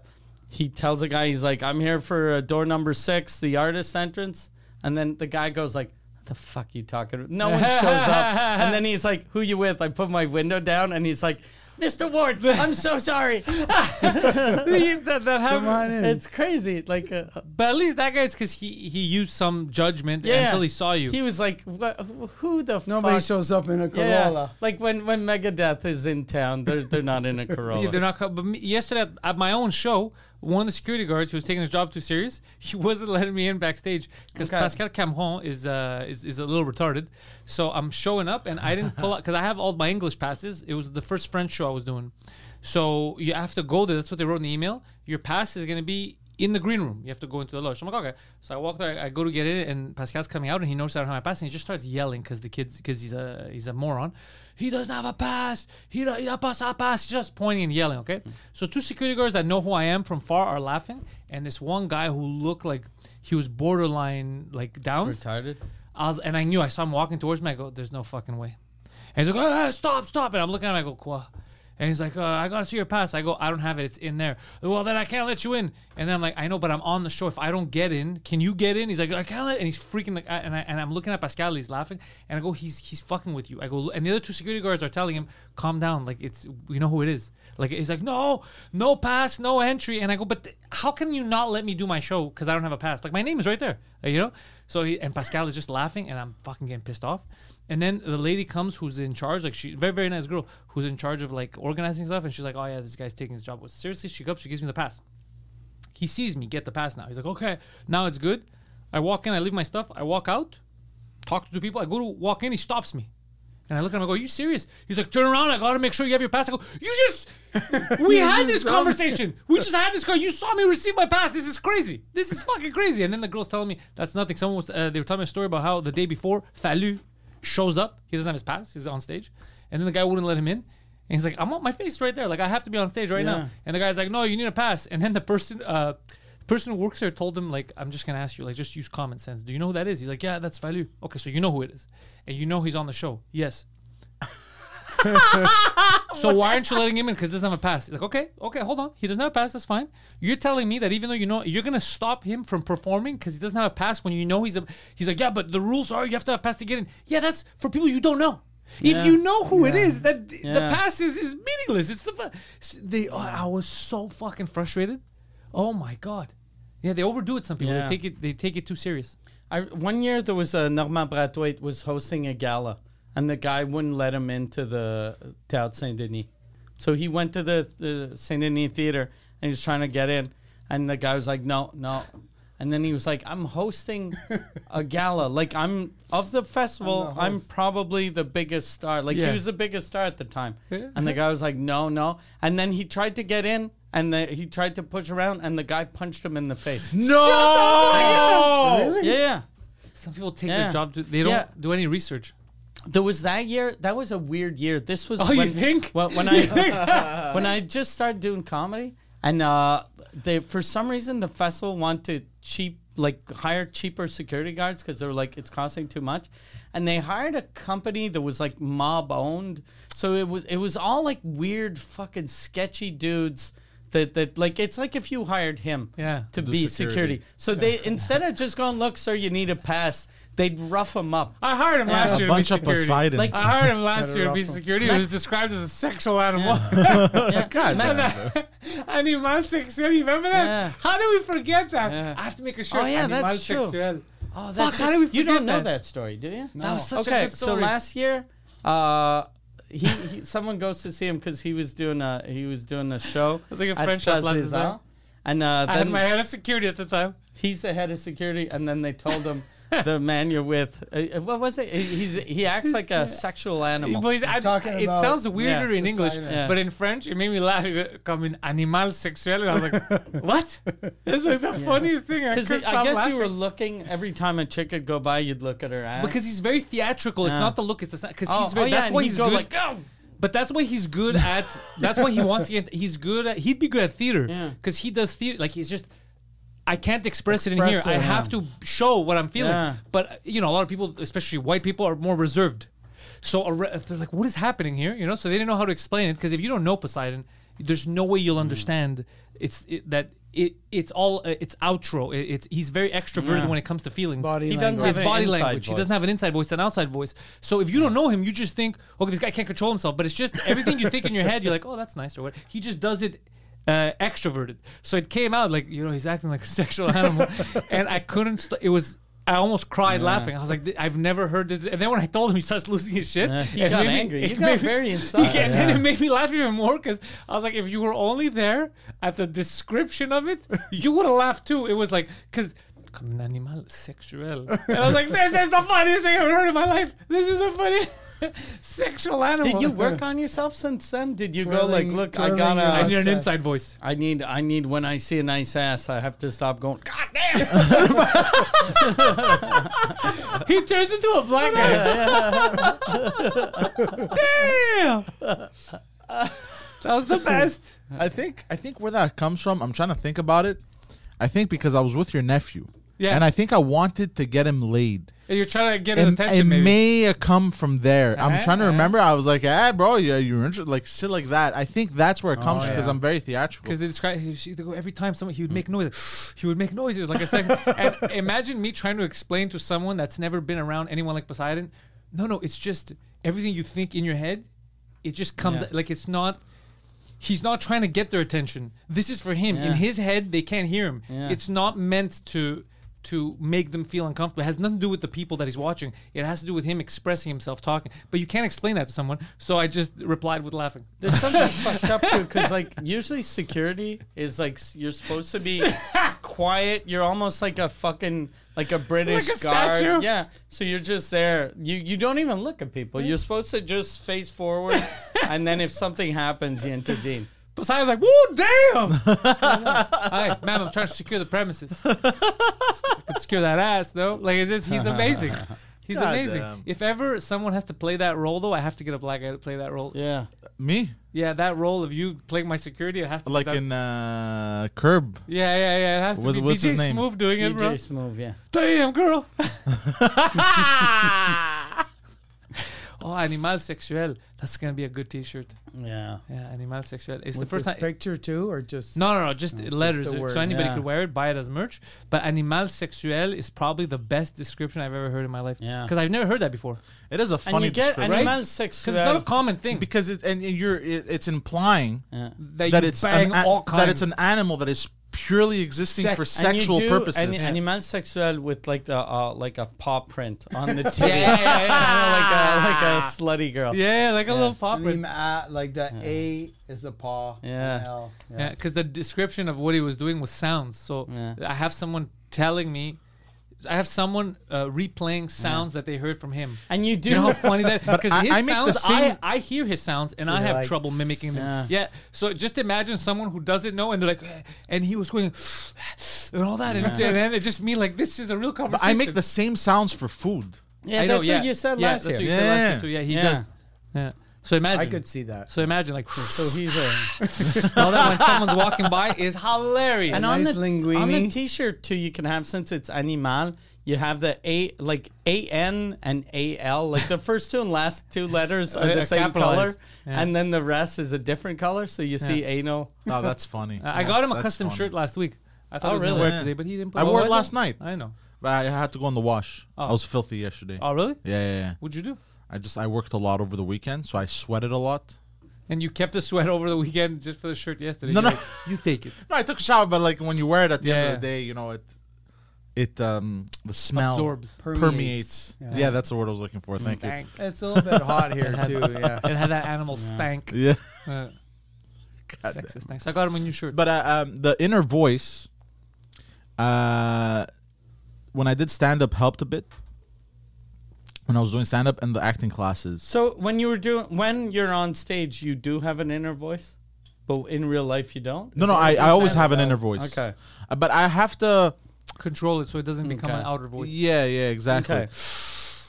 he tells the guy, he's like, I'm here for uh, door number six, the artist entrance. And then the guy goes like, the fuck you talking about? No one shows up. [laughs] And then he's like, who you with? I put my window down, and he's like, Mr. Ward, I'm so sorry. [laughs] that, that Come on in. It's crazy. Like, uh, But at least that guy, it's because he, he used some judgment yeah. until he saw you. He was like, what, who the Nobody fuck? shows up in a Yeah. Corolla. Like when, when Megadeth is in town, they're, they're not in a Corolla. [laughs] Yeah, they're not. co- But me, yesterday at, at my own show, one of the security guards who was taking his job too serious, [laughs] he wasn't letting me in backstage because Okay. Pascal Cameron is uh is, is a little retarded. So I'm showing up and I didn't pull out because I have all my English passes. It was the first French show I was doing, so you have to go there. That's what they wrote in the email. Your pass is going to be in the green room. You have to go into the lodge. So I'm like, okay. So I walk there. I go to get it, and Pascal's coming out, and he notices I don't have my pass, and he just starts yelling because the kids, because he's a he's a moron. He doesn't have a pass. He he a pass, a pass. Just pointing and yelling. Okay. So two security guards that know who I am from far are laughing, and this one guy who looked like he was borderline like downs. retarded. I was, and I knew I saw him walking towards me. I go, "There's no fucking way." And he's like, "Ah, stop, stop!" And I'm looking at him. I go, "Quoi?" And he's like, uh, "I gotta see your pass." I go, "I don't have it. It's in there." Well, then I can't let you in. And then I'm like, "I know, but I'm on the show. If I don't get in, can you get in?" He's like, "I can't." Let, and he's freaking like, and I and I'm looking at Pascal. He's laughing, and I go, "He's he's fucking with you." I go, and the other two security guards are telling him, "Calm down. Like it's we know who it is." Like he's like, "No, no pass, no entry." And I go, "But th- how can you not let me do my show because I don't have a pass? Like my name is right there, you know." So he and Pascal is just laughing, and I'm fucking getting pissed off. And then the lady comes who's in charge, like she very very nice girl who's in charge of like organizing stuff, and she's like, "Oh yeah, this guy's taking his job." Well, seriously, she comes, she gives me the pass. He sees me get the pass now. He's like, "Okay, now it's good." I walk in, I leave my stuff, I walk out, talk to two people. I go to walk in, he stops me. And I look at him, I go, Are you serious? He's like, Turn around, I gotta make sure you have your pass. I go, You just, [laughs] we had this just saw me." conversation. We [laughs] just had this car. You saw me receive my pass. This is crazy. This is fucking crazy. And then the girl's telling me, That's nothing. Someone was, uh, they were telling me a story about how the day before, Fallu shows up. He doesn't have his pass, he's on stage. And then the guy wouldn't let him in. And he's like, I'm on my face right there. Like, I have to be on stage right Yeah. now. And the guy's like, No, you need a pass. And then the person, uh, person who works there told him like i'm just gonna ask you like just use common sense do you know who that is he's like yeah that's Fallu. okay so you know who it is and you know he's on the show yes [laughs] so why aren't you letting him in because he doesn't have a pass he's like okay okay hold on he doesn't have a pass that's fine you're telling me that even though you know you're gonna stop him from performing because he doesn't have a pass when you know he's a he's like yeah but the rules are you have to have a pass to get in yeah that's for people you don't know if Yeah. you know who it is, that the pass is, is meaningless. It's the they. oh, I was so fucking frustrated. Oh my god. Yeah, they overdo it. Some people Yeah. they take it they take it too serious. I, one year there was a Normand Brathwaite was hosting a gala, and the guy wouldn't let him into the Théâtre Saint Denis. So he went to the, the Saint Denis Theater and he was trying to get in, and the guy was like, "No, no." And then he was like, "I'm hosting a [laughs] gala. Like I'm of the festival. I'm I'm, probably the biggest star. Like Yeah. he was the biggest star at the time." And the guy was like, "No, no." And then he tried to get in, and the, he tried to push around, and the guy punched him in the face. No! Yeah, yeah. Some people take Yeah. their job. To, they don't Yeah. do any research. There was that year. That was a weird year. This was. Oh, you when, think? Well, when [laughs] I when I just started doing comedy, and uh, they for some reason the festival wanted to cheap like hire cheaper security guards because they were like it's costing too much, and they hired a company that was like mob owned. So it was it was all like weird fucking sketchy dudes. That, that like it's like if you hired him Yeah. to Do be security. security. So they instead of just going look sir you need a pass they'd rough him up I hired him last A year bunch to be security. Poseidons. Like- I hired him last year to be rough him. security. He was described as a sexual animal. [laughs] [laughs] God Animal [laughs] sexual. You remember that? Yeah. How do we forget that? Yeah. I have to make a shirt. Oh, yeah, Animal that's true. sexual. Oh, Fuck, how did we forget You don't know that? that story, do you? That was such a okay, good so story. last year, uh, he, he someone goes to see him because he was doing a he was doing a show. [laughs] was like a French shop last des Arts. time. And uh, I had my head of security at the time. he's the head of security, and then they told him [laughs] the man you're with. Uh, what was it? He- He's he acts like a [laughs] sexual animal. But he's- I- it sounds weirder Yeah. in English, Yeah. but in French, it made me laugh. He go, Comme un animal sexuel. And I was like, [laughs] what? It's like the funniest thing. I, Because I guess laughing. you were looking every time a chick would go by, you'd look at her ass. Because he's very theatrical. It's not the look, it's the because oh, he's very. oh, yeah, that's why he'd he's go good. like, go. But that's why he's good at. That's why he wants to get. He's good at. He'd be good at theater Yeah. because he does theater. Like he's just. I can't express it in here. Express I have yeah. to show what I'm feeling. Yeah. But you know, a lot of people, especially white people, are more reserved. So re- they're like, "What is happening here?" You know. So they didn't know how to explain it because if you don't know Poseidon, there's no way Mm. you'll understand. It's it, that it. It's all. Uh, it's outro. It, it's he's very extroverted Yeah. when it comes to feelings body He doesn't his have an body inside language. He voice. doesn't have an inside voice, an outside voice. So if you don't know him, you just think, okay, this guy can't control himself. But it's just everything you think in your head. You're like, oh, that's nice, or what? He just does it uh, extroverted. So it came out like you know he's acting like a [laughs] sexual animal, and I couldn't. St- it was. I almost cried laughing. I was like, I've never heard this. And then when I told him, he starts losing his shit. Uh, he it got me- angry. He got me- very [laughs] inside. can- And then it made me laugh even more because I was like, if you were only there at the description of it, you would have laughed too. It was like, because. Comme un animal sexual. [laughs] And I was like, this is the funniest thing I've ever heard in my life. This is the funny [laughs] sexual animal. Did you work on yourself since then? Did you go like, Twirling- look, I twirling gotta, your I need an inside voice. I need, I need when I see a nice ass, I have to stop going. God damn! [laughs] He turns into a black guy. Damn! That was the best. I think I think where that comes from. I'm trying to think about it. I think because I was with your nephew. Yeah. And I think I wanted to get him laid. And you're trying to get his And attention, it maybe. may have come from there. I'm trying to Ah. remember. I was like, ah, bro, yeah, you're interested, like shit like that. I think that's where it comes Oh, from because yeah. I'm very theatrical. Because they describe he- she- they go, every time someone he would make noise, [sighs] he would make noises like a second. [laughs] and imagine me trying to explain to someone that's never been around anyone like Poseidon. No, no, it's just everything you think in your head. It just comes Yeah. like it's not. He's not trying to get their attention. This is for him. In Yeah. his head, they can't hear him. Yeah. It's not meant to to make them feel uncomfortable. It has nothing to do with the people that he's watching. It has to do with him expressing himself, talking. But you can't explain that to someone. So I just replied with laughing. There's something [laughs] fucked up too, because like usually security is like s- you're supposed to be [laughs] quiet. You're almost like a fucking like a British Like a guard. statue? Yeah. So you're just there. You you don't even look at people. You're supposed to just face forward, [laughs] and then if something happens, you intervene. Poseidon's like, woo, damn! Hi, ma'am, I'm trying to secure the premises. I [laughs] could secure that ass, though. Like, it's just, he's amazing. [laughs] He's God amazing. damn. If ever someone has to play that role, though, I have to get a black guy to play that role. Yeah, Me? Yeah. That role of you playing my security, it has to like be done. in uh, Curb. Yeah, yeah, yeah. It has to What's- be what's BJ his name? Smooth doing it, bro. DJ Smooth. Yeah. Damn, girl. [laughs] oh, Animal Sexuel. That's going to be a good t shirt. Yeah. Yeah, Animal sexual. It's the first this time. picture too, or just No, no, no, just letters. the so anybody yeah. could wear it, buy it as merch. But animal sexual is probably the best description I've ever heard in my life. Yeah. Because I've never heard that before. It is a And funny you get description. Right? animal Because it's not a common thing because it and you're it, it's implying Yeah. that, that it's an, a- all kinds. that it's an animal that is purely existing Sex- for and And you sexual do purposes. An, animal sexual with like the uh, like a paw print on the [laughs] TV. Yeah, yeah, [laughs] yeah, yeah. like a like a slutty girl. yeah, like a little pop. I mean, uh, like the A is a paw. Yeah. L, Yeah, because the description of what he was doing was sounds. So Yeah. I have someone telling me, I have someone uh, replaying sounds that they heard from him. And you do You know how funny that [laughs] because I- his I make the sounds same- I, I hear his sounds and I have like, trouble mimicking them. Yeah. Yeah. So just imagine someone who doesn't know and they're like "Eh," and he was going [sighs] and all that and, it's- and then it's just me like this is a real But conversation. I make the same sounds for food. Yeah, I that's know, what yeah. you said yeah, last that's year. What you said last Yeah. year too. Yeah, he Yeah. does. Yeah. So imagine. I could see that. So imagine like [sighs] So he's a all that when someone's walking by is hilarious. and nice on the linguine. on the t-shirt too. You can have since it's animal. You have the A like A N and A L like the first two and last two letters [laughs] are the same color, Yeah. and then the rest is a different color. So you see anal. [laughs] Oh, that's funny. I I got him a custom funny. shirt last week. I thought Oh, he was gonna really? wear it Yeah. today, but he didn't. Put I wore it was last night. I know. But I had to go in the wash. Oh. I was filthy yesterday. Oh, really? Yeah, yeah, yeah. What'd you do? I just I worked a lot over the weekend, so I sweated a lot. And you kept the sweat over the weekend just for the shirt yesterday. No, You're no. like, you take it. [laughs] No, I took a shower, but like when you wear it at the end of the day, you know it. it um the smell Absorbs. permeates. Permeates. Yeah. that's the word I was looking for. Thank Stank. It's a little bit hot here too. Yeah. It had that animal stank. Yeah. [laughs] Uh, sexist thing. So I got him a new shirt. But uh, um, the inner voice, uh, when I did stand up, helped a bit. When I was doing stand up and the acting classes. So when you were doing when you're on stage, you do have an inner voice, but in real life you don't. No, Is no, I, I always have an Oh, inner voice. Okay. Uh, but I have to. Control it so it doesn't become Okay. an outer voice. Yeah, yeah, exactly. Okay.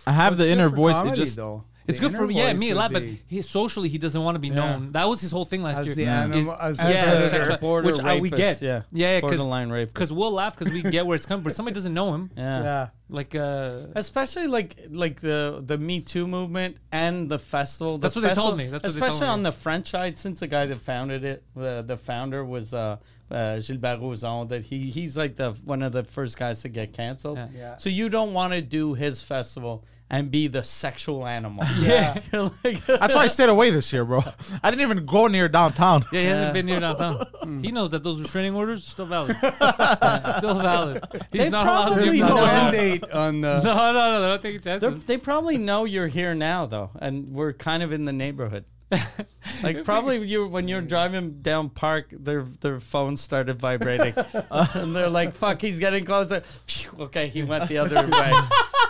I have the inner for voice. It just though. It's good for yeah me a would lot, but he, socially he doesn't want to be known. That was his whole thing last As year. the is- animal- as the- yeah, as sexual- the border which I, we rapist, get. yeah. yeah, yeah, Borderline rapist. Because we'll laugh because we get where it's coming, but somebody doesn't know him. Yeah. yeah. Like uh, Especially like like the the Me Too movement and the festival. The That's what they told me. That's what they told especially me. on the French side, since the guy that founded it, the the founder was uh, uh, Gilbert Rozon. That he he's like the one of the first guys to get canceled. Yeah. Yeah. So you don't want to do his festival and be the sexual animal. [laughs] Yeah. Like, [laughs] that's why I stayed away this year, bro. I didn't even go near downtown. yeah, he hasn't been here [laughs] downtown. Hmm. he knows that those restraining orders are still valid. still valid. He's They not allowed to probably There's be no know. end date on the. No, no, no, no, don't take a chance. They're- they probably know you're here now, though, and we're kind of in the neighborhood. [laughs] like probably you when you're driving down Park, their their phones started vibrating, [laughs] [laughs] and they're like, "Fuck, he's getting closer." Phew, okay, he went the other way.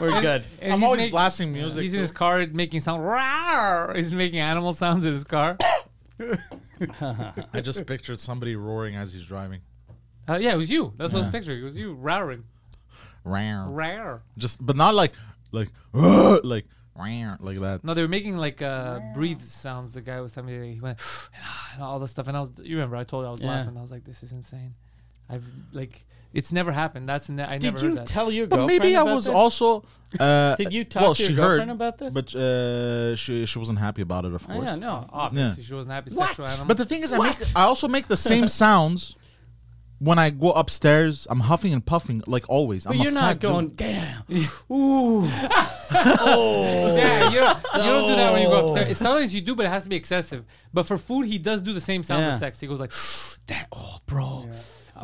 We're good. And I'm he's always make- blasting music. He's in his car making sound. Rawr! He's making animal sounds in his car. I just pictured somebody roaring as he's driving. Uh, yeah, it was you. That's what I was picturing. It was you roaring. Rawr. Rawr. Just, but not like, like, [gasps] like, rawr, like that. No, they were making like uh, breathe sounds. The guy was telling me he went [sighs] and all this stuff, and I was. You remember I told you I was Yeah. laughing. I was like, "This is insane." I've like it's never happened. That's ne- I Did never you heard that. tell your girlfriend? But girlfriend? maybe I was this? also. [laughs] Uh, Did you talk well, to your she girlfriend heard, about this? But uh, she she wasn't happy about it, of Oh, course. yeah, no. Obviously, she wasn't happy. Sexual animal. But the thing is, I make I also make the same [laughs] sounds when I go upstairs. I'm huffing and puffing like always. But I'm a you're fat not dude. going, damn. [laughs] Ooh. yeah, you don't, you don't do that when you go upstairs. Sometimes you do, but it has to be excessive. But for food, he does do the same sounds Yeah. as sex. He goes like, "That oh, bro, uh,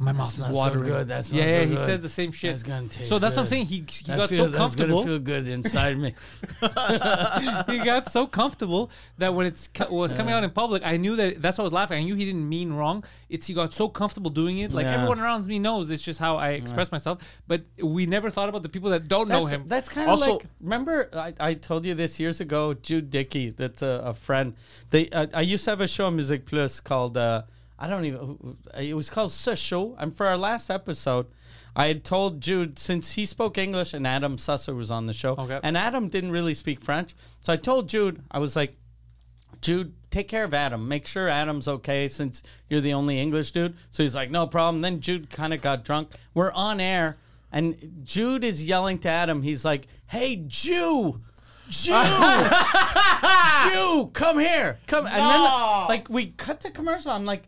my mouth is smells so watering." good. That yeah, yeah, so he says the same shit. That's gonna taste so that's what I'm saying. He he That got feels- so that's comfortable. gonna feel good inside me. [laughs] he got so comfortable that when it's co- was coming out in public, I knew that that's why I was laughing. I knew he didn't mean wrong. It's he got so comfortable doing it. Like Yeah. everyone around me knows it's just how I express myself. But we never thought about the people that don't know him. that's kind of Also- like remember I, I told you this years ago. Jude Dickey, that's a, a friend. They uh, I used to have a show on Music Plus called uh, I don't even. Uh, it was called Show. And for our last episode, I had told Jude since he spoke English and Adam Susser was on the show, Okay. and Adam didn't really speak French. So I told Jude I was like, Jude, take care of Adam. Make sure Adam's okay since you're the only English dude. So he's like, no problem. Then Jude kind of got drunk. We're on air, and Jude is yelling to Adam. He's like, hey, Jew. Jew, [laughs] Jew, come here, come, and then like we cut to commercial. I'm like,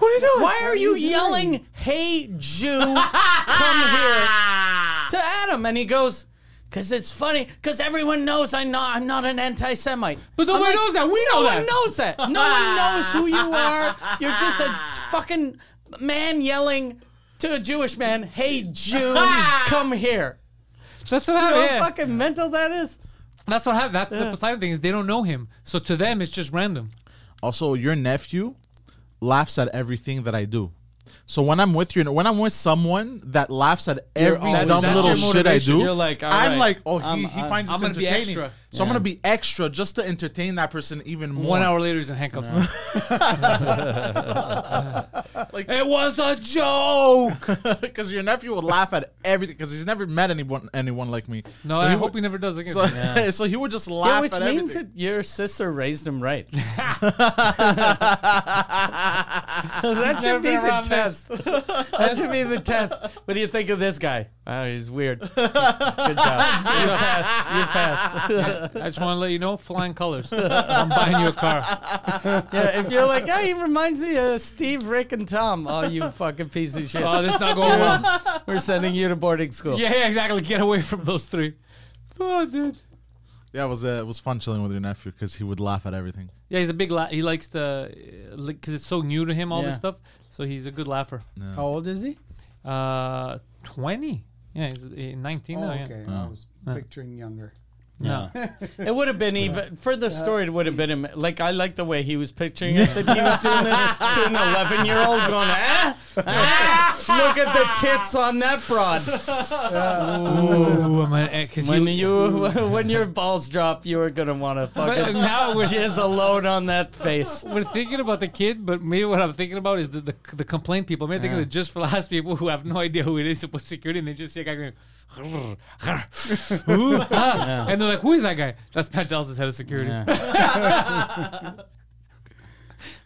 what are you doing? Why are you yelling, "Hey, Jew, come here"? to Adam, and he goes, "Cause it's funny. Cause everyone knows I'm not. I'm not an anti-Semite. But nobody knows that. We know no that. one knows that. No one knows who you are. You're just a fucking man yelling to a Jewish man, "Hey, Jew, [laughs] come here." that's what happened. You know happened. how yeah. fucking mental that is. That's what happened. That's the Poseidon thing is they don't know him, so to them it's just random. Also, your nephew laughs at everything that I do. So when I'm with you, and when I'm with someone that laughs at every dumb little shit I do, You're like, all I'm right, like, oh, he, I'm- he uh, I'm- finds I'm this gonna be entertaining. extra. So I'm gonna be extra just to entertain that person even more. One hour later, he's in handcuffs. [laughs] Like- it was a joke. [laughs] because your nephew would laugh at everything because he's never met anyone anyone like me. No, So I he hope would- he never does again. So, [laughs] so he would just laugh. Yeah, which at means everything. that your sister raised him right. that should Never be the test. that should be the test. What do you think of this guy? Oh, he's weird. Good job. You passed. You passed. I just want to let you know, flying colors. I'm buying you a car. [laughs] yeah, if you're like, hey, he reminds me of Steve, Rick, and Tom. Oh, you fucking piece of shit. Oh, this is not going well. [laughs] We're sending you to boarding school. Yeah, yeah, exactly. Get away from those three. Oh, dude. Yeah, it was uh, it was fun chilling with your nephew because he would laugh at everything. Yeah, he's a big. La- he likes to, because it's so new to him, all this stuff. So he's a good laugher. How old is he? Uh, twenty. Yeah, he's uh, 19 Oh, now. Yeah. okay. I was picturing younger. No. [laughs] It would have been even for the story. It would have been like I like the way he was picturing it. That he was doing this to an eleven-year-old, going, ah, ah, look at the tits on that broad. Ooh, I'm 'cause When you- you [laughs] when your balls drop, you are gonna want to But fucking now we're, jizz a load on that face. we're thinking about the kid, but maybe what I'm thinking about is the the, the complaint people. Maybe thinking of Just for Laughs people who have no idea who it is with security, and they just see a guy going, Ooh, [laughs] ah. and they're like, "Who is that guy?" That's Pat Delsa's head of security. [laughs] that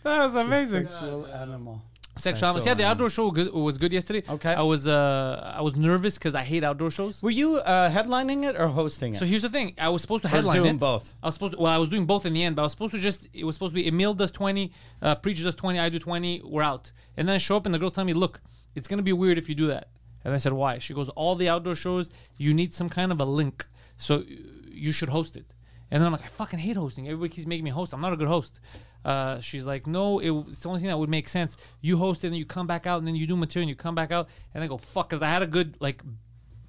was amazing. Sexual animal. Sexual. animals. Yeah, the outdoor show was good, was good yesterday. Okay. I was uh I was nervous because I hate outdoor shows. Were you uh, headlining it or hosting it? So here's the thing: I was supposed to headline doing it. both? I was supposed to, well, I was doing both in the end, but I was supposed to just it was supposed to be Emil does twenty, uh, Preacher does twenty, I do twenty, we're out. And then I show up and the girls tell me, look, it's gonna be weird if you do that. And I said, why? She goes, all the outdoor shows, you need some kind of a link, so you should host it. And then I'm like, I fucking hate hosting. Everybody keeps making me host. I'm not a good host. Uh, she's like, no, it, it's the only thing that would make sense. You host it and then you come back out and then you do material and you come back out. And I go, fuck, because I had a good like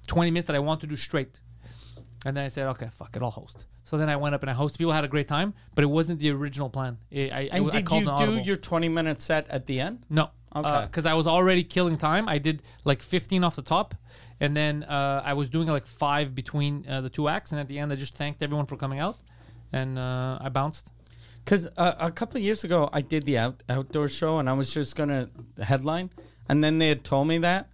20 minutes that I want to do straight. And then I said, okay, fuck it, I'll host. So then I went up and I hosted. People had a great time, but it wasn't the original plan. It, I, and I, I did called you do your twenty-minute set at the end? No. Okay. Because I was already killing time. I did like 15 off the top. And then uh, I was doing like five between uh, the two acts. And at the end, I just thanked everyone for coming out. And uh, I bounced. Because uh, a couple of years ago, I did the out- outdoor show, and I was just gonna headline, and then they had told me that,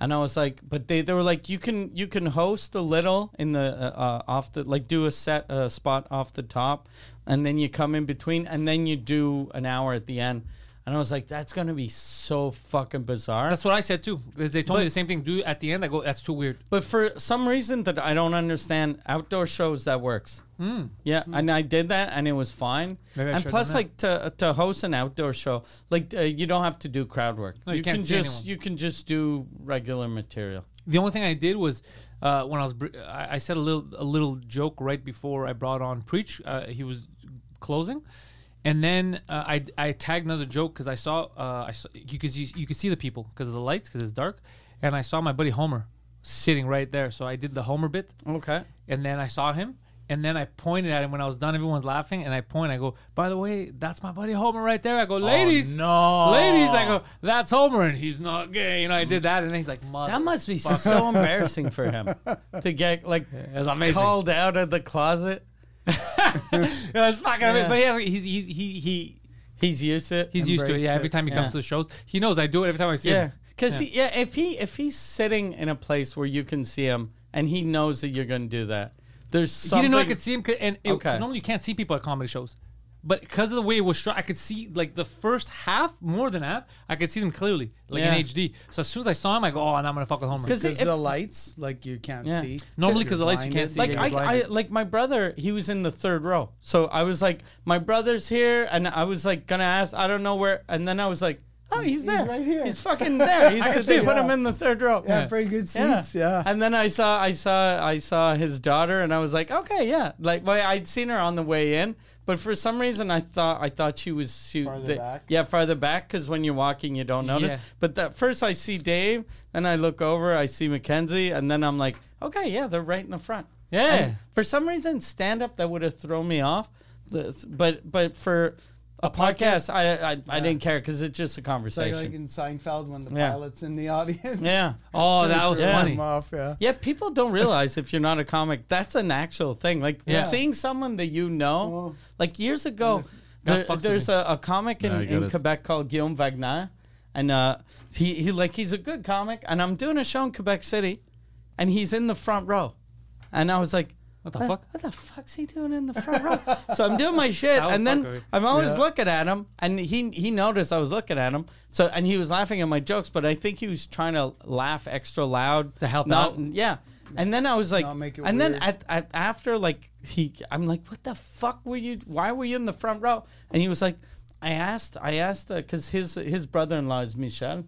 and I was like, but they, they were like, you can you can host a little in the uh, uh, off the like do a set uh, spot off the top, and then you come in between, and then you do an hour at the end, and I was like, that's gonna be so fucking bizarre. That's what I said too. Because they told me the same thing. Do at the end. I go, that's too weird. But for some reason that I don't understand, outdoor shows that works. Yeah, and I did that, and it was fine. Hmm. Maybe I and should've plus, done like to to host an outdoor show, like uh, you don't have to do crowd work. No, you you can't can see just anyone. you can just do regular material. The only thing I did was uh, when I was br- I, I said a little a little joke right before I brought on preach. Uh, he was closing, and then uh, I I tagged another joke because I saw uh, I saw you could see, you could see the people because of the lights because it's dark, and I saw my buddy Homer sitting right there. So I did the Homer bit, Okay. and then I saw him. And then I pointed at him when I was done. Everyone's laughing, and I point. I go, "By the way, that's my buddy Homer right there." I go, "Ladies, no. ladies!" I go, "That's Homer, and he's not gay." You know, I did that, and then he's like, "Mother." That must be so embarrassing for him [laughs] to get like amazing. called out of the closet. [laughs] Yeah, it's fucking amazing. But yeah, he's he's he he He's used to it. he's used to it. Yeah, every time he comes Yeah. to the shows, he knows I do it every time I see Yeah, him. because yeah. yeah, if he if he's sitting in a place where you can see him and he knows that you're going to do that, there's something. He didn't know I could see him, 'cause- and it, 'cause Okay. normally you can't see people at comedy shows. But because of the way it was shot, I could see like the first half, more than half, I could see them clearly, like Yeah. in HD. So as soon as I saw him, I go, "Oh, and I'm gonna fuck with Homer." 'Cause Because if- the lights, like you can't Yeah. see. Normally You're 'cause the lights you can't see. like I, I like my brother he was in the third row so i was like my brother's here and i was like gonna ask i don't know where and then i was like oh he's, He's there right here. he's fucking there [laughs] he's can they see put him. him in the third row Yeah, pretty good Yeah. seats. Yeah. and then i saw i saw i saw his daughter and i was like okay yeah like well, i'd seen her on the way in but for some reason i thought i thought she was she, Farther the- back? yeah farther back because when you're walking you don't notice Yeah. but that first i see dave then i look over i see mackenzie and then i'm like okay yeah they're right in the front Yeah. and for some reason, stand up that would have thrown me off. But but for a, podcast, I I, I didn't care because it's just a It's like, conversation. like in Seinfeld when the Yeah. pilot's in the audience. yeah. [laughs] oh, that was Yeah. funny. Him off, yeah. Yeah, people don't realize if you're not a comic, that's an actual thing. Like Yeah. seeing someone that you know, Oh. like years ago, That there- fucks with there's me. a, a comic in, Yeah, I get in it. Quebec called Guillaume Wagner, and uh, he he like he's a good comic, and I'm doing a show in Quebec City, and he's in the front row, and I was like. What the "What- fuck? What the fuck's he doing in the front row? so I'm doing my [laughs] shit, That and then with. I'm always Yeah. looking at him, and he he noticed I was looking at him. So and he was laughing at my jokes, but I think he was trying to laugh extra loud To help not, out? Yeah, and then I was like, Not make it and then weird. at, at after like he, I'm like, what the fuck were you? Why were you in the front row? And he was like, I asked, I asked, uh, because his his brother-in-law is Michel,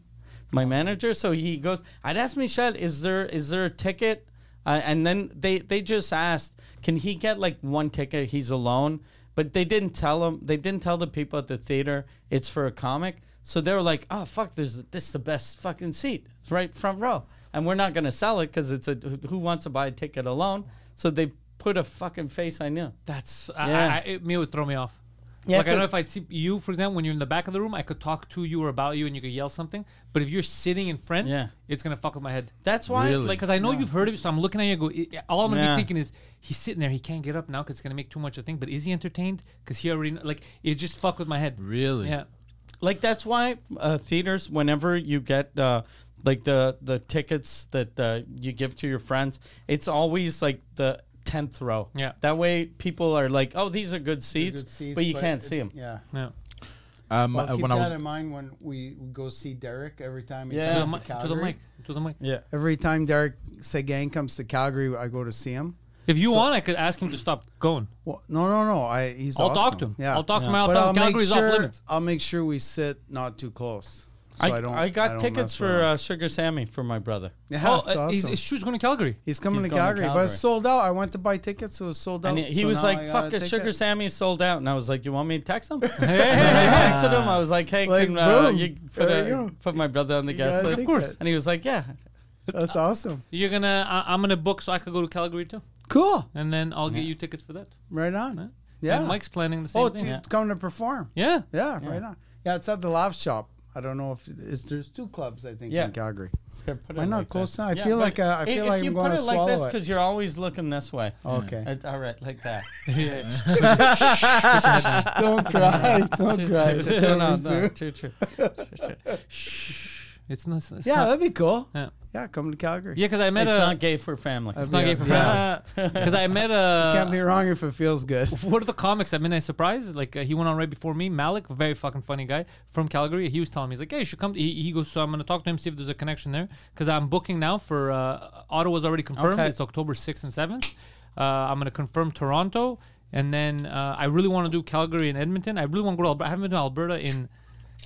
my manager. So he goes, I'd ask Michel, is there is there a ticket? Uh, and then they they just asked, can he get like one ticket? He's alone, but they didn't tell him. They didn't tell the people at the theater it's for a comic. So they were like, oh fuck, there's this is the best fucking seat. It's right front row. and we're not going to sell it because it's a who wants to buy a ticket alone. So they put a fucking face I knew. That's Yeah. I, it, me would throw me off. Yeah, like I don't know if I'd see you, for example, when you're in the back of the room, I could talk to you or about you, and you could yell something. But if you're sitting in front, Yeah. it's gonna fuck with my head. That's why, Really? like, Because I know you've heard of it, so I'm looking at you. and Go, I- all I'm gonna Yeah. be thinking is he's sitting there. He can't get up now because it's gonna make too much of a thing. But is he entertained? Because he already kn- like it just fuck with my head. Really? Yeah. like that's why uh, theaters whenever you get uh, like the the tickets that uh, you give to your friends it's always like the 10th row Yeah. that way people are like oh these are good seats, Good seats, but you can't it- see them Yeah. Yeah. Um, Well, uh, keep when that I was in mind when we we go see Derek every time he Yeah. To, comes the, to, mi- to the mic. To the mic. yeah Every time Derek Seguin comes to Calgary, I go to see him. If you want, I could ask him to stop going. Well, no, no, no. I he's I'll awesome. talk to him. Yeah, I'll talk to him. I'll But I'll make sure off limits. I'll make sure we sit not too close. So I, I, don't. I got don't tickets for uh, Sugar Sammy for my brother. yeah, oh, it's uh, he's, awesome. his shoes going to Calgary. He's coming he's to going to Calgary, but Calgary. it's sold out. I went to buy tickets, so it was sold out. And he, he So was now like, got "Fuck a it, Sugar ticket. Sammy's sold out." And I was like, "You want me to text him?" [laughs] [laughs] and I texted him. I was like, "Hey, Like, can uh, boom. you put, There a- you go. put my brother on the You guest got a list?" Of course. And he was like, "Yeah." That's awesome. You're gonna. I, I'm gonna book so I could go to Calgary too, Cool. and then I'll get you tickets for that. Right on. Yeah. And Mike's planning the same thing. oh, thing. to come to perform. yeah. Yeah, right on. Yeah, it's at the Laugh Shop. I don't know if is there's two clubs I think Yeah. in Calgary. Here, put Why not like close that. enough? I feel like, uh, I i- feel if like you I'm put gonna it like swallow this it. because you're always looking this way. Okay. It- all right, like that. [laughs] [laughs] don't [laughs] cry. Don't cry. It's no, over no, no, soon. true, true. It's not. It's Yeah, not, that'd be cool. yeah. Yeah, come to Calgary. Yeah, because I met a. It's a. not gay for family. it's not gay for family. Yeah. [laughs] Because I met a. [laughs] Can't be wrong if it feels good. [laughs] What are the comics at Midnight Surprise, like uh, he went on right before me, Malik, very fucking funny guy from Calgary. He was telling me, he's like, hey, you should come. He, he goes, so I'm gonna talk to him, see if there's a connection there, because I'm booking now for uh, Ottawa's already confirmed. Okay. It's October 6th and 7th. Uh, I'm gonna confirm Toronto, and then uh, I really want to do Calgary and Edmonton. I really want to go to Alberta. I haven't been to Alberta in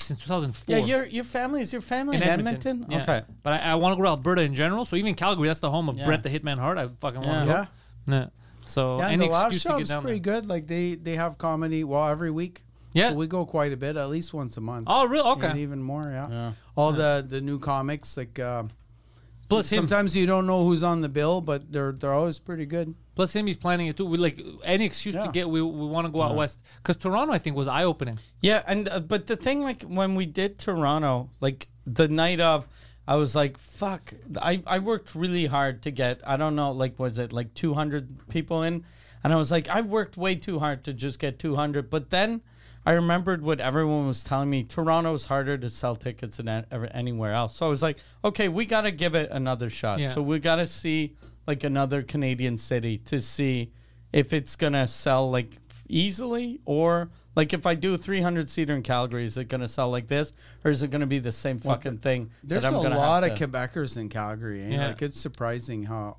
since 2004. Yeah, your your family is your family in, Edmonton. Yeah. Okay. But I, I want to go to Alberta in general. So even Calgary, that's the home of Yeah. Brett the Hitman Hart. I fucking want to Yeah. go. Yeah. So Yeah, and any the Laugh excuse to get down pretty there. good. Like they they have comedy well every week. Yeah. So we go quite a bit, at least once a month. Oh, really? Okay, And Okay. even more, yeah. Yeah. All the the new comics, like uh, Plus him. sometimes you don't know who's on the bill, but they're they're always pretty good. Plus him, he's planning it too. We like any excuse to get. We, we want to go out west because Toronto, I think, was eye opening. Yeah, and uh, but the thing, like when we did Toronto, like the night of, I was like, "Fuck!" I I worked really hard to get. I don't know, like was it like two hundred people in, and I was like, I worked way too hard to just get two hundred. But then I remembered what everyone was telling me. Toronto's harder to sell tickets than ever- anywhere else. So I was like, okay, we got to give it another shot. Yeah. So we got to see like another Canadian city to see if it's gonna sell like easily or like if I do a 300 seater in Calgary, is it gonna sell like this or is it gonna be the same fucking thing? There's that I'm a gonna lot have of to- Quebecers in Calgary. Eh? Yeah. Like it's surprising how.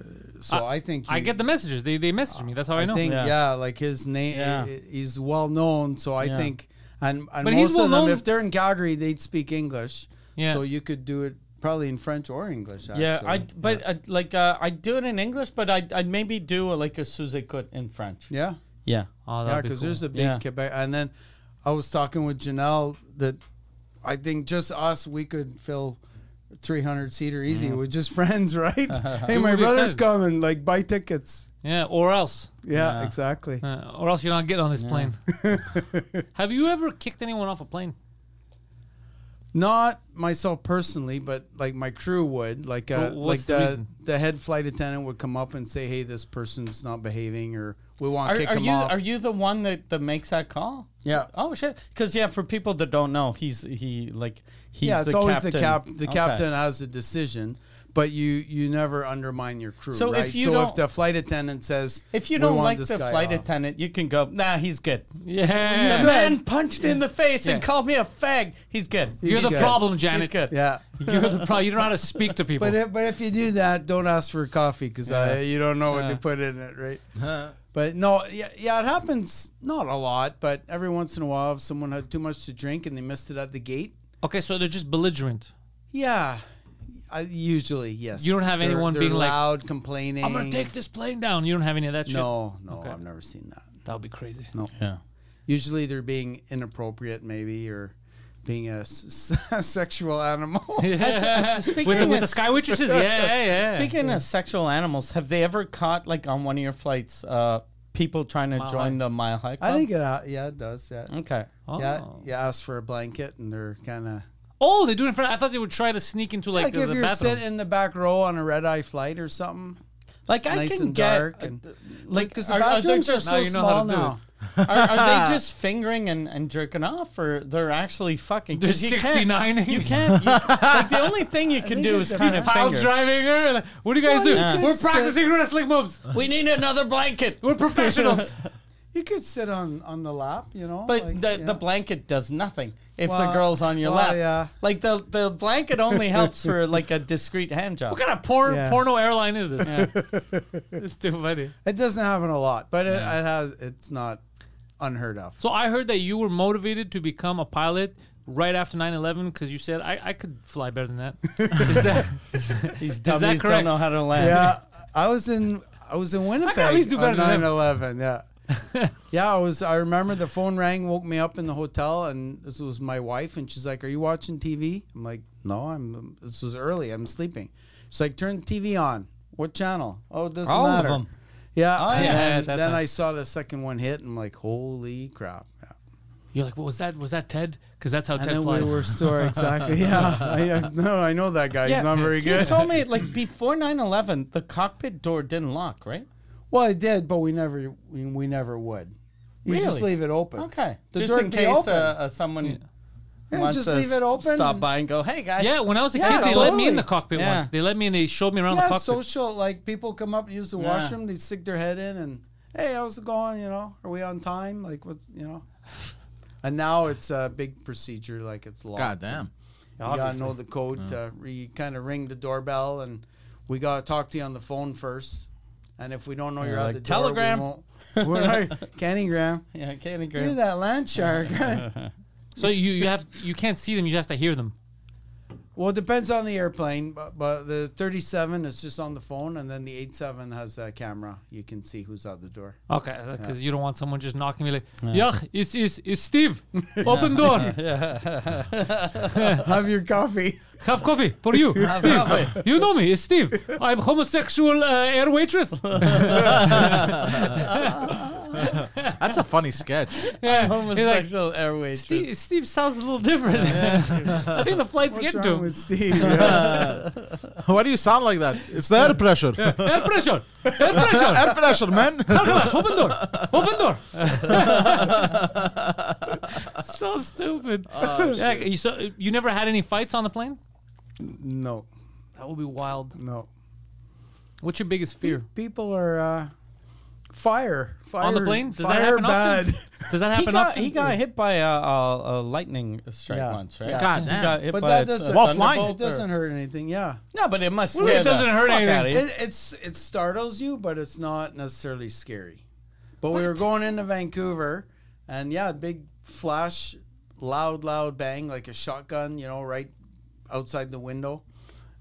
Uh, so I, think I get the messages. They they message me. That's how I, I know. think Yeah. yeah. like his name, Yeah. he's well known. So I Yeah. think, and and But he's most of them, well-known- if they're in Calgary, they'd speak English. Yeah. So you could do it probably in French or English. Actually. Yeah, I but uh, like uh, I do it in English, but I I'd maybe do a, like a sous-écoute in French. yeah, Yeah. Oh, yeah, that'd be because cool. there's a big Yeah. Quebec. And then I was talking with Janelle that I think just us we could fill. 300 seater easy Mm-hmm. with just friends, [laughs] right? [laughs] hey, my brother's coming. Like, buy tickets. yeah, or else, Yeah, exactly. uh, or else you're not getting on this plane. [laughs] Have you ever kicked anyone off a plane? Not myself personally, but like my crew would. Like, uh, So like the the the head flight attendant would come up and say, "Hey, this person's not behaving," or "We want to kick are him you off." are you the one that, that makes that call? Yeah. Oh shit! Because yeah, for people that don't know, he's he like he's yeah, it's the always captain. the cap. The Okay. captain has the decision, but you you never undermine your crew. So if right? you so if don't- the flight attendant says, If you don't like the flight off," attendant, you can go. Nah, he's good. The Yeah, man punched in the face and called me a fag. He's good. you're the good. problem, Janet. He's good. yeah. You're the problem. You don't know how to speak to people. But if, but if you do that, don't ask for coffee because Yeah. you don't know what Yeah. they put in it, right? but no, yeah, yeah, it happens not a lot, but every once in a while, if someone had too much to drink and they missed it at the gate, okay, so they're just belligerent. yeah, I, usually yes. You don't have They're- anyone they're being like, loud, complaining. I'm gonna take this plane down. You don't have any of that shit. No, no, Okay. I've never seen that. that would be crazy. No. Yeah. Usually they're being inappropriate, maybe, or being a s- s- [laughs] sexual animal. [laughs] [laughs] Speaking with, the, with of the sky waitresses, yeah, yeah, yeah. Speaking of sexual animals, have they ever caught like on one of your flights uh, people trying to Mile join High. the Mile High Club? I think it. Uh, yeah, it does. Yeah. Okay. Oh. Yeah, you ask for a blanket, and they're kind of Oh, they do it in front. I thought they would try to sneak into like, like, the, if the you're bathroom. sitting in the back row on a red eye flight or something. Like It's I nice can and get dark uh, and like because the are, are they bathrooms are just so Now you know how small to do now. [laughs] are, are they just fingering and, and jerking off, or they're actually fucking? 'Cause They're you can't- 69. You can't. You, like the [laughs] only thing you can think do is a kind of Piles finger. driving her. Like, what do you guys Well, do? you could We're sit- practicing wrestling moves. We need another blanket. We're professionals. [laughs] You could sit on on the lap, you know. But like, the, yeah. the blanket does nothing if the girl's on your well, lap. yeah. Like the the blanket only [laughs] helps for like a discreet hand job. what kind of porn, Yeah. porno airline is this? [laughs] it's too funny. It doesn't happen a lot, but it, it has. It's not unheard of. So I heard that you were motivated to become a pilot right after 9-11 because you said I, I could fly better than that. [laughs] Is that These that dummies correct? don't know how to land. Yeah, I was in I was in Winnipeg at least do better on than them. 9/11. Yeah, [laughs] yeah. I was. I remember the phone rang, woke me up in the hotel, and this was my wife, and she's like, "Are you watching TV?" I'm like, "No, I'm. This was early. I'm sleeping." She's like, "Turn the TV on. What channel? Oh, it doesn't All of matter." them. Yeah, Oh, and yeah, then, at that then time. I saw the second one hit, and I'm like, "Holy crap!" Yeah. you're like? What was that? Was that Ted? Because that's how And Ted then flies. we were still [laughs] exactly. Yeah, I, I, no, I know that guy. He's not very You good. told me [laughs] like before 9/11, the cockpit door didn't lock, right? Well, I did, but we never, we, we never would. You just leave it open. Okay, The just door in case open. uh, uh, someone Yeah, wants just to leave it open Stop by and go, "Hey guys." yeah, when I was a Yeah, kid, they let me in the cockpit Yeah. once. They let me and they showed me around yeah, the cockpit. social. Like people come up, use the Yeah. washroom, they stick their head in, and hey, how's it going? You know, are we on time? Like what's you know? And now it's a big procedure. Like it's locked. God damn. You gotta know the code. To re, kind of ring the doorbell, and we gotta talk to you on the phone first. And if we don't know you're Yeah, at like the door, telegram. we won't. [laughs] We're like, [laughs] Candygram. yeah, candy You're that land shark. [laughs] so you you have you can't see them. You have to hear them. Well, it depends on the airplane, but, but the 37 is just on the phone, and then the 87 has a camera. You can see who's at the door. Okay, uh, because you don't want someone just knocking me like, yeah, it's, it's, it's Steve. Open door. Have your coffee. [laughs] Have coffee for you, [laughs] Steve. You know me, it's Steve. I'm homosexual uh, air waitress. [laughs] That's a funny sketch. Yeah, he's like, Homosexual airways. Steve, Steve sounds a little different. I think the flight's What's getting to him. with Steve? Yeah. Why do you sound like that? It's the air pressure. Air pressure. Air pressure. air pressure, man. Carglass, open door. Open door. so stupid. yeah, you, so, you never had any fights on the plane? No, That would be wild. no. What's your biggest fear? People are uh, fire. Fire On the plane? Does that fire happen bad. often? [laughs] Does that He happen got, often? he got hit by a, a, a lightning strike Yeah. once, right? Yeah. God He damn. got hit But by that doesn't- While flying. It doesn't or- hurt anything. Yeah, No, but it must Well, it doesn't hurt fuck anything. out of you. it, it's it startles you, but it's not necessarily scary. But we were going into Vancouver, and yeah, big flash, loud, loud bang, like a shotgun, you know, right outside the window,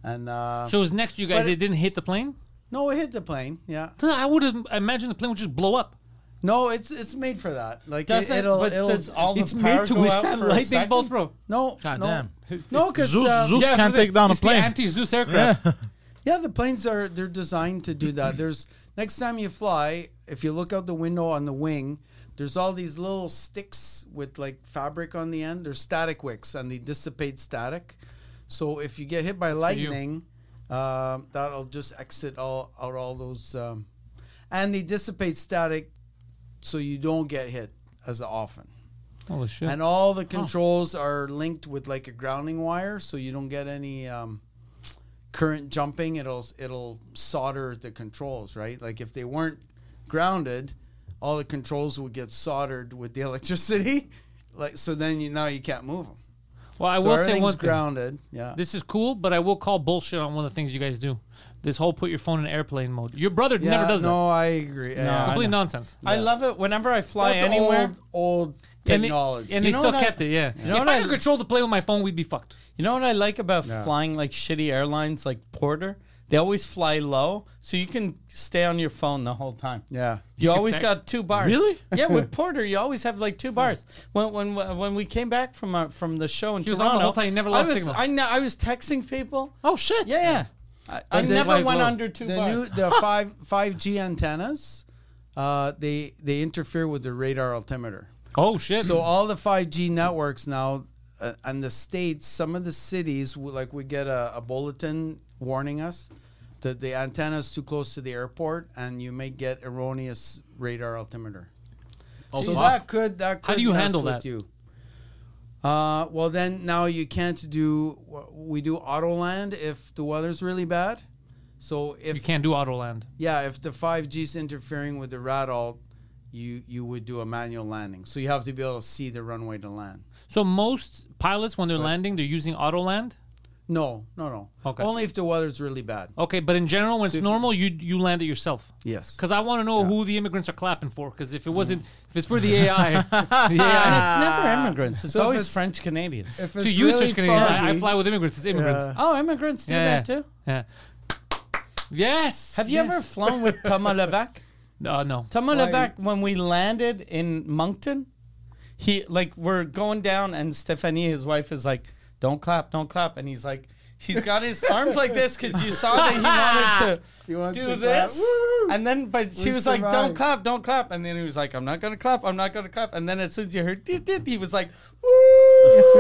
and uh, so it was next to you guys. It it- didn't hit the plane. no, it hit the plane. Yeah, I would have imagined the plane would just blow up. no, it's it's made for that. Like Doesn't- it, will but it'll all It's made to withstand for a lightning bolts, bro. no, God no, damn. no, because Zeus, Zeus Yeah, can't it's take down a it's plane. anti-Zeus aircraft. [laughs] Yeah, the planes are they're designed to do that. [clears throat] There's next time you fly, if you look out the window on the wing, there's all these little sticks with like fabric on the end. They're static wicks and they dissipate static. So if you get hit by lightning, um, that'll just exit all out all those, um, and they dissipate static, so you don't get hit as often. Holy shit! And all the controls are linked with like a grounding wire, so you don't get any um, current jumping. It'll it'll solder the controls, right? Like if they weren't grounded, all the controls would get soldered with the [laughs] electricity. Like so, then you now you can't move them. Well, I so will say one thing. grounded. Yeah. This is cool, but I will call bullshit on one of the things you guys do. This whole put your phone in airplane mode. Your brother yeah, never does it. no, that. I agree. It's Yeah. complete I know. nonsense. I love it whenever I fly That's anywhere. old, old And they- technology. And they still what I- kept it, yeah. know if what I I- could control the plane with my phone, we'd be fucked. You know what I like about Yeah. flying like shitty airlines like Porter? They always fly low, so you can stay on your phone the whole time. Yeah. You always got two bars. Really? [laughs] Yeah, with [laughs] Porter, you always have like two bars. When when when we came back from our, from the show in He was on Toronto, the whole time, he never I lost was signal. I, kn- I was texting people. Oh shit! Yeah, yeah. I, I the- never went low. under two the bars. new the [laughs] five five G antennas, uh, they they interfere with the radar altimeter. Oh shit! So all the five G networks now, uh, and the states, some of the cities, like we get a, a bulletin warning us that the antenna is too close to the airport, and you may get erroneous radar altimeter. Oh, so fuck. that could that could How do you handle that? You. Uh, well, then now you can't do. We do auto land if the weather's really bad. So if you can't do auto land. yeah, if the five G is interfering with the radar, you you would do a manual landing. So you have to be able to see the runway to land. So most pilots, when they're landing, they're using auto land. No, no, no. Okay. Only if the weather's really bad. Okay, but in general, when So it's normal, you you land it yourself. Yes. Because I want to know who the immigrants are clapping for. Because if it wasn't, if it's for the AI, [laughs] the and it's never immigrants. It's So always it's- French Canadians. If to it's you, it's really just Canadians. I, I fly with immigrants. It's immigrants. Yeah. Oh, immigrants do Yeah, that too. Yeah. Yes. Have you yes. ever flown with [laughs] Thomas Levac? Uh, no. Thomas Why- Levac, when we landed in Moncton, he like we're going down, and Stephanie, his wife, is like, "Don't clap, don't clap," and he's like, he's got his arms like this because you saw that he wanted [laughs] He to wants do to this, and then but she We was like, "Don't clap, don't clap," and then he was like, "I'm not gonna clap, I'm not gonna clap," and then as soon as you heard "dit, dit," he was like, "Woo!"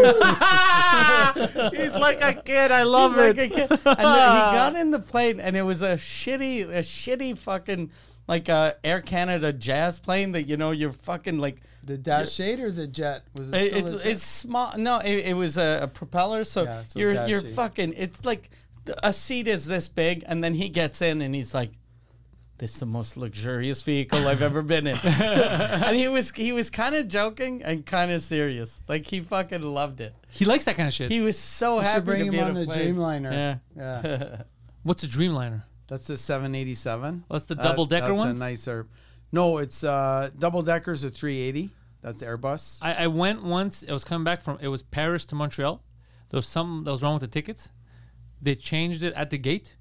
[laughs] He's like a kid. I love He's it. like. And then he [laughs] got in the plane, and it was a shitty, a shitty fucking like a Air Canada Jazz plane that you know you're fucking like. The Dash 8 or the Jet? Was it It, still it's jet? it's small. No, it, it was a, a propeller. So, Yeah, so you're you're 8. fucking. It's like a seat is this big, and then he gets in, and he's like. This is the most luxurious vehicle I've ever been in, [laughs] and he was he was kind of joking and kind of serious. Like he fucking loved it. He likes that kind of shit. He was so You happy should bring to him be on on the a. Dreamliner. Yeah. Yeah. [laughs] [laughs] What's a Dreamliner? That's the uh, 787. That's the double-decker one? that's ones? a nicer. No, it's uh, double deckers A380. That's Airbus. I, I went once. It was coming back from. It was Paris to Montreal. There was something that was wrong with the tickets. They changed it at the gate,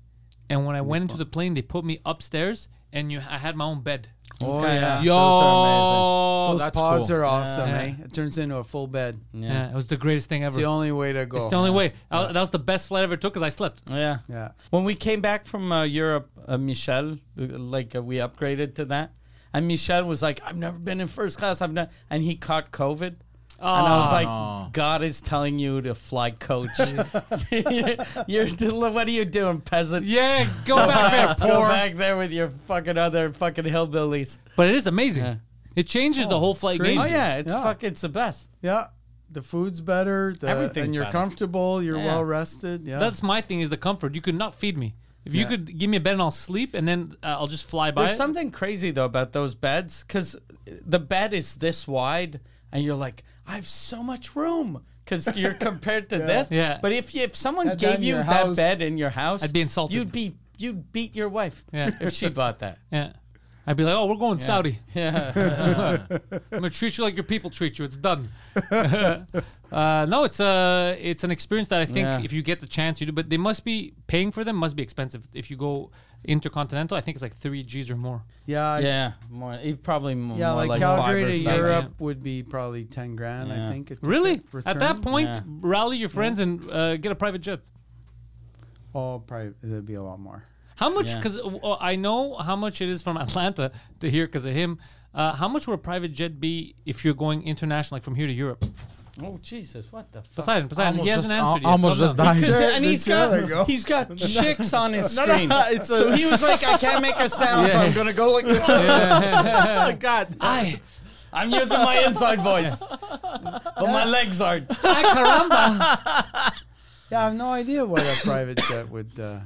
and when I went into the plane, they put me upstairs, and you, I had my own bed. oh Okay, yeah. Yo, Those are Those that's pods cool. are awesome, Yeah. eh? It turns into a full bed. amazing. Yeah. it was the greatest thing ever. It's the only way to go. It's the only way. I- that was the best flight I ever took because I slept. Yeah. Yeah. When we came back from uh, Europe, uh, Michel, uh, like uh, we upgraded to that, and Michel was like, "I've never been in first class. I've not," and he caught COVID. and I was Oh, like, no. God is telling you to fly coach. [laughs] You're, what are you doing, peasant? Yeah, go back [laughs] there, Go poor. back there with your fucking other fucking hillbillies. But it is amazing. Yeah. It changes the oh, whole flight crazy. game. Oh yeah, it's Yeah. fuck, it's the best. Yeah. The food's better. The, Everything's and you're better. comfortable. You're Yeah. well rested. Yeah. That's my thing is the comfort. You could not feed me. If you Yeah. could give me a bed and I'll sleep, and then uh, I'll just fly by. There's it. something crazy though about those beds because the bed is this wide, and you're like, I have so much room because you're [laughs] compared to this. Yeah. But if you, if someone Had that gave in you your that house. bed in your house, I'd be insulted. You'd be you'd beat your wife. Yeah. If she bought that. [laughs] Yeah. I'd be like, oh, we're going Saudi. [laughs] Yeah. [laughs] I'm gonna treat you like your people treat you. It's done. [laughs] uh, no, it's a it's an experience that I think Yeah. if you get the chance, you do. But they must be paying for them. Must be expensive. If you go intercontinental, I think it's like three G's or more. yeah. I- yeah. More. It probably m- Yeah, more like, like, Calgary or to seven. Europe would be probably ten grand. Yeah. I think. a Really? ticket At that point, Yeah. rally your friends and uh, get a private jet. Oh, probably it'd be a lot more. How much? Yeah. Because I know how much it is from [laughs] Atlanta to here because of him. Uh, how much would a private jet be if you're going international, like from here to Europe? Oh Jesus! What the fuck? Poseidon, Poseidon, he hasn't just- answered yet. almost just down. died. Because- There- and he's there we got go. he's got [laughs] chicks on his [laughs] No, no, screen. it's so he was like, I can't make a sound, so I'm gonna go like. Oh God. Ay, I'm using my inside voice, but my legs aren't. ay, caramba. Yeah, I have no idea what a private jet would. Uh,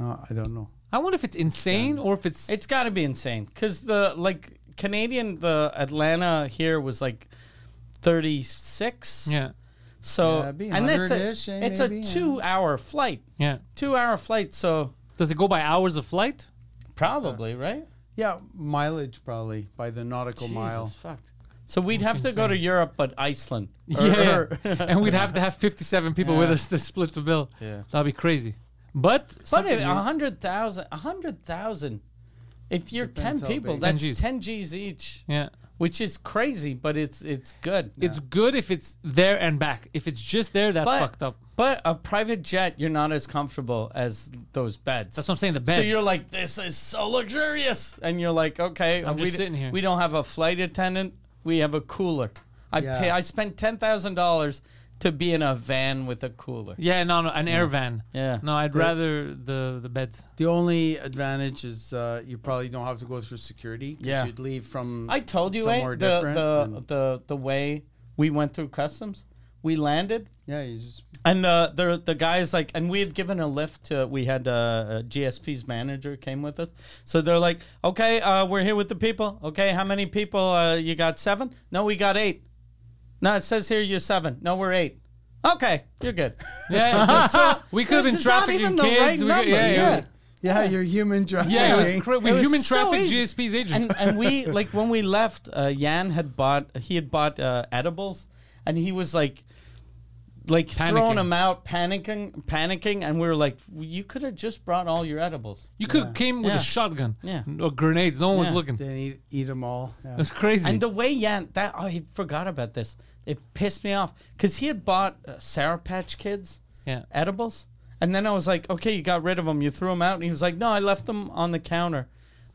no, I don't know. I wonder if it's insane or if it's. It's got to be insane because the like Canadian, the Atlanta here was like 36. yeah, So Yeah, it'd be and that's a 100-ish, eh, it's maybe, a yeah. two hour flight, yeah. two hour flight. So Does it go by hours of flight? probably right. Yeah, mileage probably by the nautical mile. Jesus fuck. So we'd have to go to Europe, but Iceland. Or- [laughs] yeah, or- [laughs] and we'd have to have 57 people with us to split the bill. Yeah. That'd be crazy. But But a hundred thousand, a hundred thousand. If you're Depends ten how people, big. 10 that's Gs. ten G's each. yeah. which is crazy, but it's it's good. It's good if it's there and back. If it's just there, that's but, fucked up. But a private jet, you're not as comfortable as those beds. That's what I'm saying. The bed. So you're like, this is so luxurious, and you're like, okay, I'm we just d- sitting here. We don't have a flight attendant. We have a cooler. I Yeah. pay. I spent ten thousand dollars to be in a van with a cooler. yeah, no, no, an air van. Yeah. No, I'd rather the the beds. The only advantage is uh, you probably don't have to go through security. 'cause Yeah. you'd leave from. I told you, eh, somewhere the different. the, and- the the way we went through customs. We landed, yeah, you just And uh, the the guys like, and we had given a lift to. We had uh, uh, GSP's manager came with us, so they're like, "Okay, uh, we're here with the people. Okay, how many people? Uh, you got seven? No, we got eight. No, it says here you're seven. No, we're eight. Okay, you're good. [laughs] Yeah, [laughs] so we could have been It's not trafficking even the kids. right we could- number, yeah, yeah, yeah, yeah, you're human trafficking. yeah. It was cra- we It was human so traffic easy. GSP's agent. And and we [laughs] like when we left, uh, Jan had bought he had bought uh, edibles, and he was like. Like throwing Panicking. them out, panicking, panicking, and we were like, "You could have just brought all your edibles." you could have came with Yeah. a shotgun. Yeah. Or grenades. No one was Yeah. looking. Then eat, eat them all. Yeah. It was crazy. And the way Jan, that oh, I forgot about this. It pissed me off because he had bought uh, Sour Patch Kids yeah. edibles, and then I was like, "Okay, you got rid of them. You threw them out." And he was like, "No, I left them on the counter."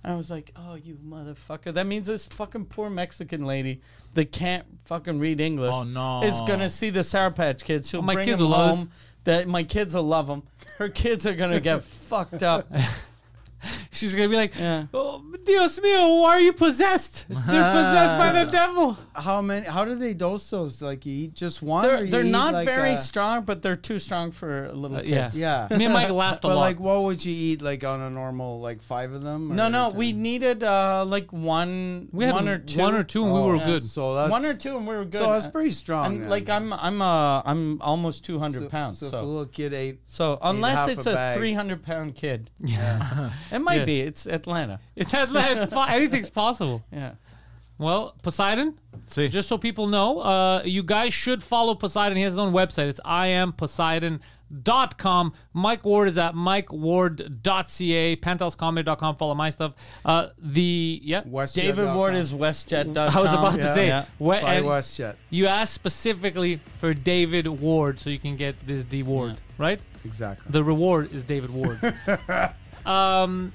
And I was like, "Oh, you motherfucker! That means this fucking poor Mexican lady that can't fucking read English Oh, no. is gonna see the Sour Patch Kids. She'll my bring kids them will love home. That my kids will love them. Her kids are gonna get [laughs] fucked up. [laughs] [laughs] She's gonna be like, Yeah. "Oh, Dios mío, why are you possessed? They're possessed by the [laughs] devil." How many? How do they dose those? Like you eat just one? They're they're not like very a- strong, but they're too strong for a little Uh, kids. yeah. Yeah. Me and Mike laughed [laughs] a But lot. like, what would you eat like on a normal like five of them? No, or no, ten? we needed uh like one, we had one or two, one or two, and we Oh, were yeah. good. So that's one or two, and we were good. So that's pretty strong. And then. like I'm, I'm, uh, I'm almost two hundred so, pounds. So, So, if a little kid ate, so unless half it's a a, three hundred pound kid, yeah, it might Yeah. It's Atlanta. It's, Atlanta. it's po- anything's possible. [laughs] Yeah. Well, Poseidon, See. just so people know, uh, you guys should follow Poseidon. He has his own website. It's iamposeidon.com. Mike Ward is at mikeward.ca. Panteliscomedy.com. Follow my stuff. Uh, the, yeah. WestJet. David Ward is WestJet.com. I was about to Yeah. say, Yeah. what- Fly and WestJet. you asked specifically for David Ward so you can get this D Ward, right? Exactly. The reward is David Ward. [laughs] um,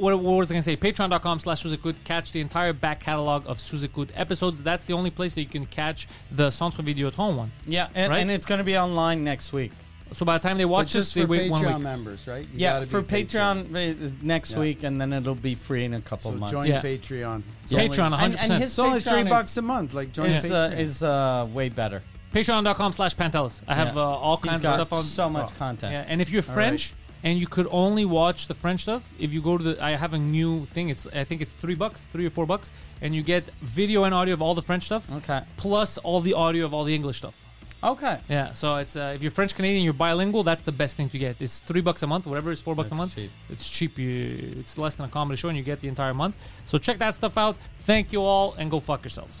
what, what was I going to say? Patreon.com slash Sous Écoute. Catch the entire back catalog of Sous Écoute episodes. That's the only place that you can catch the Centre Videotron one. Yeah, and, Right? and it's going to be online next week. So by the time they watch this, they for wait one Patreon week. members, right? You yeah, gotta be for Patreon, uh, next Yeah. week, and then it'll be free in a couple So months. join Yeah. Patreon. It's Patreon, only, 100%. And, and his it's only three bucks a month. Like join is, uh, Patreon. is uh, way better. Patreon.com slash Pantelis. I have Yeah. uh, all He's kinds of got stuff on. so much Oh. content. Yeah, and if you're French and you could only watch the French stuff, if you go to the, I have a new thing. It's I think it's three bucks, three or four bucks, and you get video and audio of all the French stuff, Okay. plus all the audio of all the English stuff. Okay. Yeah, so it's uh, if you're French Canadian, you're bilingual. That's the best thing to get. It's three bucks a month, whatever it's four bucks a month. cheap. It's cheap. You, it's less than a comedy show, and you get the entire month. So check that stuff out. Thank you all, and go fuck yourselves.